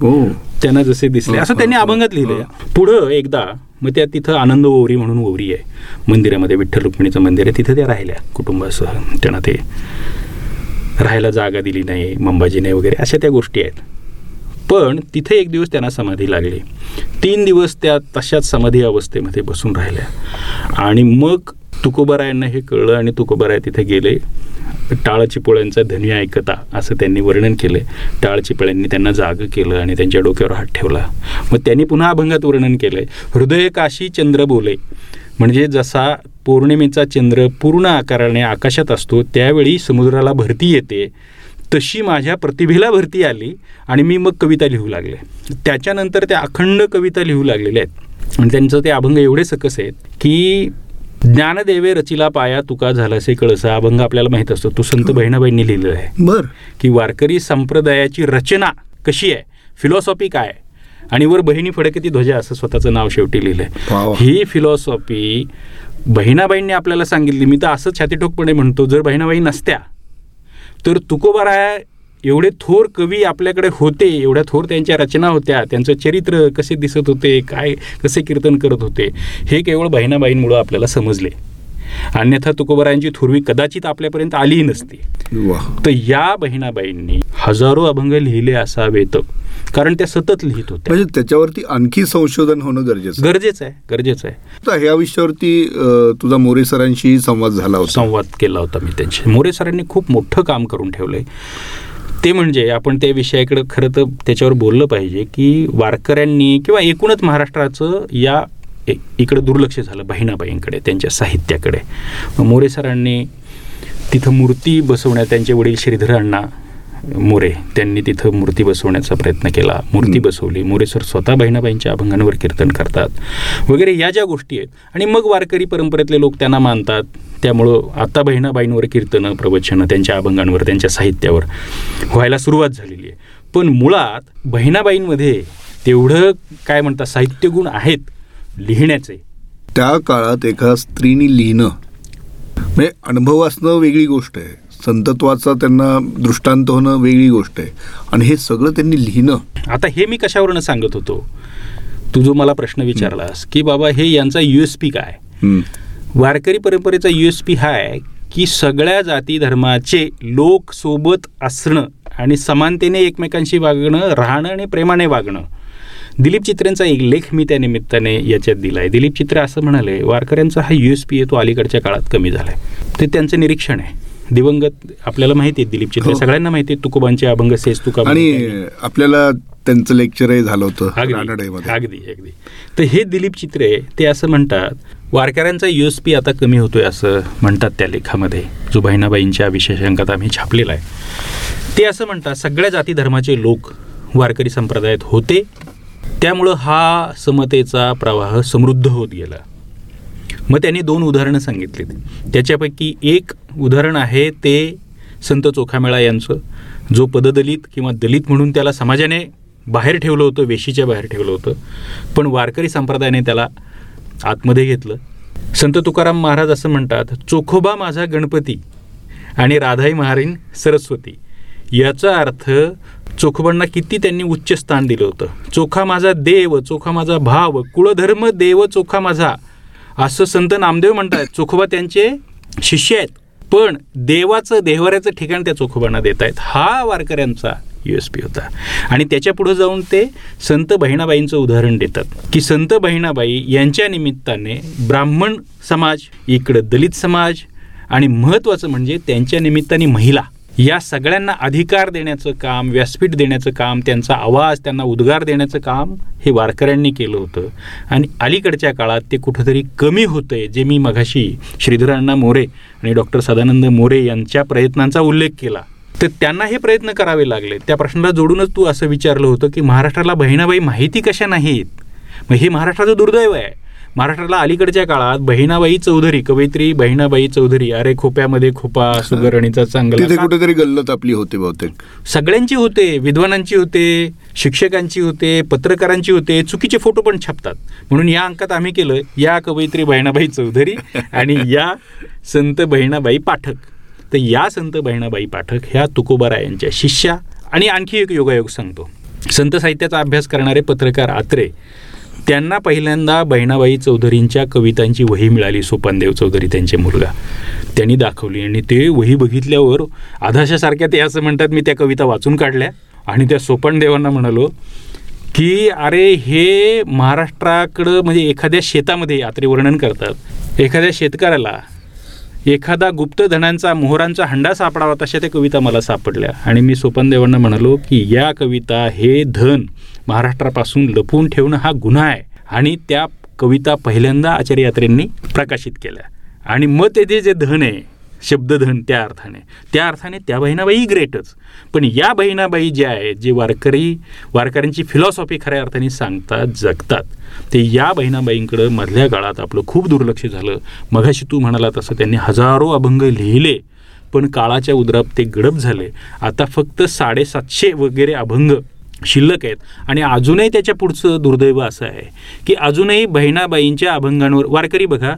हो. त्यांना जसे दिसले. असं त्यांनी अभंगात लिहिलंय. पुढं एकदा मग त्या तिथं आनंद ओवरी म्हणून ओवरी आहे. मंदिरामध्ये विठ्ठल रुक्मिणीचं मंदिर आहे. तिथं त्या राहिल्या कुटुंबासह. त्यांना ते राहायला जागा दिली नाही मंबाजीने वगैरे अशा त्या गोष्टी आहेत. पण तिथे एक दिवस त्यांना समाधी लागली. तीन दिवस त्या तशाच समाधी अवस्थेमध्ये बसून राहिल्या. आणि मग तुकोबारायांना हे कळलं आणि तुकोबाराय तिथे गेले. टाळचिपोळ्यांचा धनी ऐकता असं त्यांनी वर्णन केलं. टाळ चिपळ्यांनी त्यांना जाग केलं आणि त्यांच्या डोक्यावर हात ठेवला. मग त्यांनी पुन्हा अभंगात वर्णन केलंय. हृदय काशी चंद्र बोले. म्हणजे जसा पौर्णिमेचा चंद्र पूर्ण आकाराने आकाशात असतो त्यावेळी समुद्राला भरती येते तशी माझ्या प्रतिभेला भरती आली आणि मी मग कविता लिहू लागले. त्याच्यानंतर त्या अखंड कविता लिहू लागलेल्या आहेत. आणि त्यांचं ते अभंग एवढे सकस आहेत की ज्ञानदेवे रचिला पाया तुका झालासे कळसा अभंग आपल्याला माहीत असतो. तो संत बहिणाबाईंनी लिहिलेला आहे. बर. की वारकरी संप्रदायाची रचना कशी आहे? फिलॉसॉफी काय आहे? आणि वर बहिणी फडकती ध्वजा असं स्वतःचं नाव शेवटी लिहिलंय. ही फिलॉसॉफी बहिणाबाईंनी आपल्याला सांगितली. मी तर असं छातीठोकपणे म्हणतो जर बहिणाबाई नसत्या तर तुकोबाराया एवढे थोर कवी आपल्याकडे होते एवढ्या थोर त्यांच्या रचना होत्या त्यांचं चरित्र कसे दिसत होते काय कसे कीर्तन करत होते हे केवळ बहिणाबाईंमुळं आपल्याला समजले. अन्यथा तुकोबारायांची थोरवी कदाचित आपल्यापर्यंत आलीही नसती. तर या बहिणाबाईंनी हजारो अभंग लिहिले असावेत. कारण त्या सतत लिहित होत्या. म्हणजे त्याच्यावरती आणखी संशोधन होणं गरजेचं. गरजेचं आहे गरजेचं आहे. आता ह्या विषयावरती तुझा मोरे सरांशी संवाद झाला होता. संवाद केला होता मी त्यांची मोरे सरांनी खूप मोठं काम करून ठेवलंय. ते म्हणजे आपण त्या विषयाकडे खरं तर त्याच्यावर बोललं पाहिजे की वारकऱ्यांनी किंवा एकूणच महाराष्ट्राचं या ए- इकडे दुर्लक्ष झालं बहिणाबाईंकडे त्यांच्या साहित्याकडे. मोरे सरांनी तिथं मूर्ती बसवण्यात त्यांचे वडील श्रीधर अण्णा मोरे त्यांनी तिथं मूर्ती बसवण्याचा प्रयत्न केला. मूर्ती बसवली. मोरे सर स्वतः बहिणाबाईंच्या अभंगांवर कीर्तन करतात. वगैरे या ज्या गोष्टी आहेत. आणि मग वारकरी परंपरेतले लोक त्यांना मानतात. त्यामुळं आता बहिणाबाईंवर कीर्तनं प्रवचनं त्यांच्या अभंगांवर त्यांच्या साहित्यावर व्हायला सुरुवात झालेली आहे. पण मुळात बहिणाबाईंमध्ये तेवढं काय म्हणतात साहित्यगुण आहेत लिहिण्याचे. त्या काळात एका स्त्रीने लिहिणं म्हणजे अनुभव असणं वेगळी गोष्ट आहे. संतत्वाचा त्यांना दृष्टांत होणं वेगळी गोष्ट आहे. आणि हे सगळं त्यांनी लिहिणं. आता हे मी कशावरनं सांगत होतो? तू जो मला प्रश्न विचारलास की बाबा हे यांचा यू एस पी काय. वारकरी परंपरेचा यू एस पी हा आहे की सगळ्या जाती धर्माचे लोक सोबत असणं आणि समानतेने एकमेकांशी वागणं राहणं आणि प्रेमाने वागणं. दिलीप चित्रेंचा एक लेख मी त्या निमित्ताने याच्यात दिला आहे दिलीप चित्रे असं म्हणाले वारकऱ्यांचा हा यू एस पी आहे तो अलीकडच्या काळात कमी झाला आहे ते त्यांचं निरीक्षण आहे. दिवंगत आपल्याला माहिती आहे दिलीप चित्रे हो. सगळ्यांना माहिती आहे तुकोबांचे अभंग सेस तुका आणि आपल्याला त्यांचं लेक्चरही झालं होतं अगदी अगदी अगदी. तर हे दिलीप चित्रे ते असं म्हणतात वारकऱ्यांचा यू एस पी आता कमी होतोय असं म्हणतात त्या लेखामध्ये. जो बहिणाबाईंच्या विशेषांकात आम्ही छापलेला आहे. ते असं म्हणतात सगळ्या जाती धर्माचे लोक वारकरी संप्रदायात होते त्यामुळं हा समतेचा प्रवाह समृद्ध होत गेला. मग त्यांनी दोन उदाहरणं सांगितलीत. त्याच्यापैकी एक उदाहरण आहे ते संत चोखामेळा यांचं जो पददलित किंवा दलित म्हणून त्याला समाजाने बाहेर ठेवलं होतं वेशीच्या बाहेर ठेवलं होतं पण वारकरी संप्रदायाने त्याला आतमध्ये घेतलं. संत तुकाराम महाराज असं म्हणतात चोखोबा माझा गणपती आणि राधाई महारीन सरस्वती याचा अर्थ चोखोबांना किती त्यांनी उच्च स्थान दिलं होतं. चोखा माझा देव चोखा माझा भाव कुळधर्म देव चोखा माझा. असं संत नामदेव म्हणतात चोखोबा त्यांचे शिष्य आहेत. पण देवाचं देहवऱ्याचं ठिकाण त्या चोखोबांना देत आहेत. हा वारकऱ्यांचा यू एस पी होता. आणि त्याच्या पुढे जाऊन ते संत बहिणाबाईंचं उदाहरण देतात. की संत बहिणाबाई यांच्या निमित्ताने ब्राह्मण समाज इकडं दलित समाज आणि महत्त्वाचं म्हणजे त्यांच्या निमित्ताने महिला. या सगळ्यांना अधिकार देण्याचं काम व्यासपीठ देण्याचं काम त्यांचा आवाज त्यांना उद्गार देण्याचं काम हे वारकऱ्यांनी केलं होतं. आणि अलीकडच्या काळात ते कुठंतरी कमी होतं आहे जे मी मघाशी श्रीधरांना मोरे आणि डॉक्टर सदानंद मोरे यांच्या प्रयत्नांचा उल्लेख केला. तर त्यांना हे प्रयत्न करावे लागले. त्या प्रश्नाला जोडूनच तू असं विचारलं होतं की महाराष्ट्राला बहिणाबाई माहिती कशा नाहीत? मग हे महाराष्ट्राचं दुर्दैव आहे. महाराष्ट्राला अलीकडच्या काळात बहिणाबाई चौधरी कवयित्री बहिणाबाई चौधरी अरे खोप्यामध्ये खोपा सुगरणीचा चांगला. कुठेतरी गल्लत आपली होते बहुतेक. सगळ्यांची होते विद्वानांची होते शिक्षकांची होते पत्रकारांची होते चुकीचे फोटो पण छापतात. म्हणून या अंकात आम्ही केलं या कवयित्री बहिणाबाई चौधरी (laughs) आणि या संत बहिणाबाई पाठक. तर या संत बहिणाबाई पाठक ह्या तुकोबारा यांच्या शिष्या. आणि आणखी एक योगायोग सांगतो. संत साहित्याचा अभ्यास करणारे पत्रकार आत्रे. त्यांना पहिल्यांदा बहिणाबाई चौधरींच्या कवितांची वही मिळाली सोपानदेव चौधरी त्यांचे मुलगा. त्यांनी दाखवली आणि ते वही बघितल्यावर आधाशासारख्या ते असं म्हणतात मी त्या कविता वाचून काढल्या. आणि त्या सोपानदेवांना म्हणालो की अरे हे महाराष्ट्राकडं म्हणजे एखाद्या शेतामध्ये यात्रे वर्णन करतात. एखाद्या शेतकऱ्याला एखादा गुप्तधनांचा मोहरांचा हंडा सापडावा तशा त्या कविता मला सापडल्या. आणि मी सोपनदेवांना म्हणालो की या कविता हे धन महाराष्ट्रापासून लपवून ठेवणं हा गुन्हा आहे. आणि त्या कविता पहिल्यांदा आचार्य यात्रेंनी प्रकाशित केल्या आणि मग ते जे धन आहे शब्दधन त्या अर्थाने. त्या अर्थाने त्या बहिणाबाई ग्रेटच पण या बहिणाबाई ज्या आहेत जे वारकरी वारकऱ्यांची फिलॉसॉफी खऱ्या अर्थाने सांगतात जगतात ते या बहिणाबाईंकडं मधल्या काळात आपलं खूप दुर्लक्ष झालं. मघाशी तू म्हणाला तसं त्यांनी हजारो अभंग लिहिले पण काळाच्या उदरात ते गडप झाले. आता फक्त साडेसातशे वगैरे अभंग शिल्लक आहेत. आणि अजूनही त्याच्या पुढचं दुर्दैव असं आहे की अजूनही बहिणाबाईंच्या अभंगांवर वारकरी बघा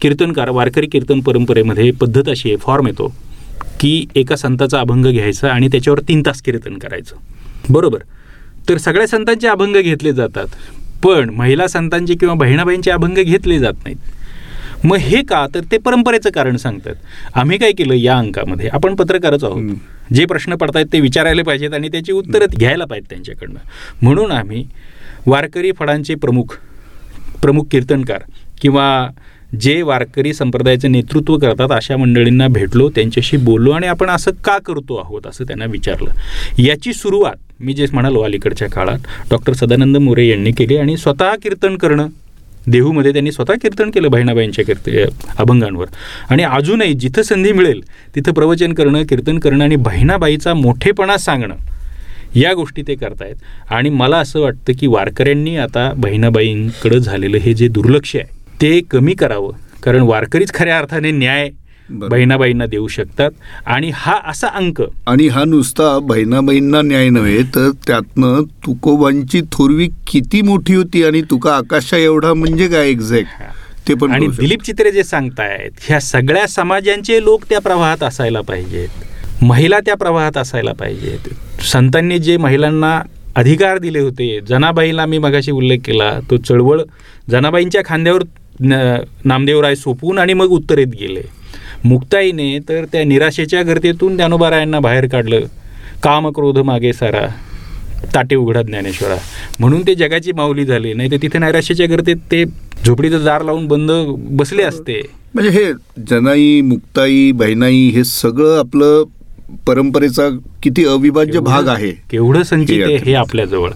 कीर्तनकार वारकरी कीर्तन परंपरेमध्ये पद्धत अशी आहे फॉर्म येतो की एका संताचा अभंग घ्यायचा आणि त्याच्यावर तीन तास कीर्तन करायचं. बरोबर? तर सगळ्या संतांचे अभंग घेतले जातात पण महिला संतांचे किंवा बहिणाबाईंचे अभंग घेतले जात नाहीत. मग हे का? तर ते परंपरेचं कारण सांगतात. आम्ही काय केलं या अंकामध्ये? आपण पत्रकारच आहोत. जे प्रश्न पडतायत ते विचारायला पाहिजेत आणि त्याची उत्तरं घ्यायला पाहिजेत त्यांच्याकडनं. म्हणून आम्ही वारकरी फळांचे प्रमुख प्रमुख कीर्तनकार किंवा जे वारकरी संप्रदायाचं नेतृत्व करतात अशा मंडळींना भेटलो त्यांच्याशी बोललो आणि आपण असं का करतो आहोत असं त्यांना विचारलं. याची सुरुवात मी जे म्हणालो अलीकडच्या काळात डॉक्टर सदानंद मोरे यांनी केली आणि स्वतः कीर्तन करणं देहूमध्ये त्यांनी स्वतः कीर्तन केलं बहिणाबाईंच्या कीर्त अभंगांवर. आणि अजूनही जिथं संधी मिळेल तिथं प्रवचन करणं कीर्तन करणं आणि बहिणाबाईचा मोठेपणा सांगणं या गोष्टी ते करतायत. आणि मला असं वाटतं की वारकऱ्यांनी आता बहिणाबाईंकडं झालेलं हे जे दुर्लक्ष आहे ते कमी करावं. कारण वारकरीच खऱ्या अर्थाने न्याय बहिणाबाईंना देऊ शकतात. आणि हा असा अंक. आणि हा नुसता बहिणाबाईंना न्याय नव्हे तर त्यातनं तुकोबांची थोरवी किती मोठी होती आणि तुका आकाशा एवढा म्हणजे काय एक्झॅक्ट ते पण आणि. दिलीप चित्रे जे सांगतायत ह्या सगळ्या समाजांचे लोक त्या प्रवाहात असायला पाहिजेत. महिला त्या प्रवाहात असायला पाहिजेत. संतांनी जे महिलांना अधिकार दिले होते जनाबाईला मी मगाशी उल्लेख केला तो चळवळ जनाबाईंच्या खांद्यावर नामदेवराय सोपवून आणि मग उत्तरेत गेले. मुक्ताईने तर त्या निराशेच्या गर्दीतून ज्ञानोबारायांना बाहेर काढलं. काम क्रोध मागे सारा. ताटे उघडा ज्ञानेश्वरा. म्हणून ते जगाची माऊली झाली. नाही तर तिथे नैराश्याच्या गर्दीत ते झोपडीचं दार लावून बंद बसले असते. म्हणजे हे जनाई मुक्ताई बहिणाई हे सगळं आपलं परंपरेचा किती अविभाज्य भाग आहे. केवढं संचित आहे हे हे आपल्याजवळ.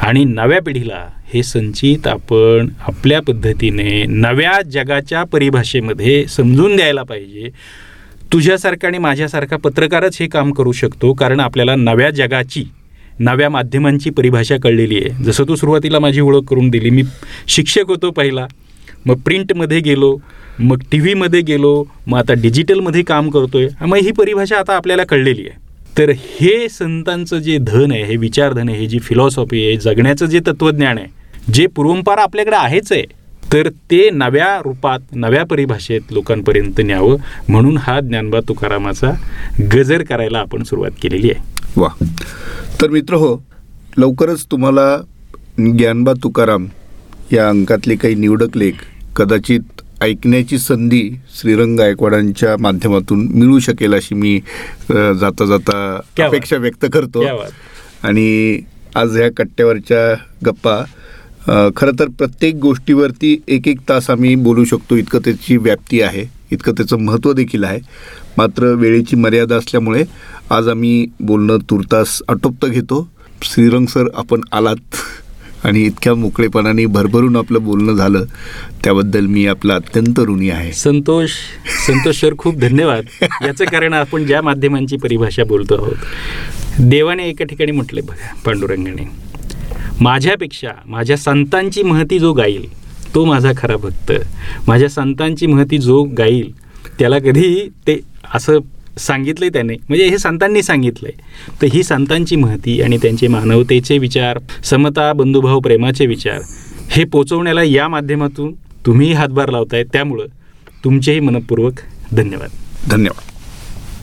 आणि नव्या पिढीला हे संचित आपण आपल्या पद्धतीने नव्या जगाच्या परिभाषेमध्ये समजून द्यायला पाहिजे. तुझ्यासारखा आणि माझ्यासारखा पत्रकारच हे काम करू शकतो कारण आपल्याला नव्या जगाची नव्या माध्यमांची परिभाषा कळलेली आहे. जसं तू सुरुवातीला माझी ओळख करून दिली मी शिक्षक होतो पहिला. मग प्रिंटमध्ये गेलो मग टी व्हीमध्ये गेलो मग आता डिजिटलमध्ये काम करतो आहे मग ही परिभाषा आता आपल्याला कळलेली आहे. तर हे संतांचं जे धन आहे हे विचारधन आहे हे जी फिलॉसॉफी आहे जगण्याचं जे तत्त्वज्ञान आहे जे पूर्वंपार आपल्याकडे आहेच आहे तर ते नव्या रूपात नव्या परिभाषेत लोकांपर्यंत न्यावं म्हणून हा ज्ञानबा तुकारामाचा गजर करायला आपण सुरुवात केलेली आहे वा तर मित्र हो लवकरच तुम्हाला ज्ञानबा तुकाराम या अंकातले काही निवडक लेख कदाचित ऐकण्याची संधी श्रीरंग गायकवाडांच्या माध्यमातून मिळू शकेल अशी मी जाता जाता. अपेक्षा व्यक्त करतो. आणि आज ह्या कट्ट्यावरच्या गप्पा खरं तर प्रत्येक गोष्टीवरती एक एक तास आम्ही बोलू शकतो. इतकं त्याची व्याप्ती आहे. इतकं त्याचं महत्त्व देखील आहे. मात्र वेळेची मर्यादा असल्यामुळे आज आम्ही बोलणं तुर्तास आटोपतं घेतो. श्रीरंग सर आपण आलात आणि इतक्या मोकळेपणाने भरभरून आपलं बोलणं झालं त्याबद्दल मी आपला अत्यंत ऋणी आहे. संतोष संतोष सर खूप धन्यवाद. याचं कारण आपण ज्या माध्यमांची परिभाषा बोलतो आहोत देवाने एका ठिकाणी म्हटले बघा पांडुरंगाने. माझ्यापेक्षा माझ्या संतांची महती जो गाईल तो माझा खरा भक्त. माझ्या संतांची महती जो गाईल त्याला कधी ते असं सांगितलंय त्याने म्हणजे हे संतांनी सांगितलंय. तर ही संतांची महती आणि त्यांचे मानवतेचे विचार समता बंधुभाव प्रेमाचे विचार हे पोचवण्याला या माध्यमातून तुम्ही हातभार लावताय. त्यामुळं तुमचेही मनपूर्वक धन्यवाद. धन्यवाद.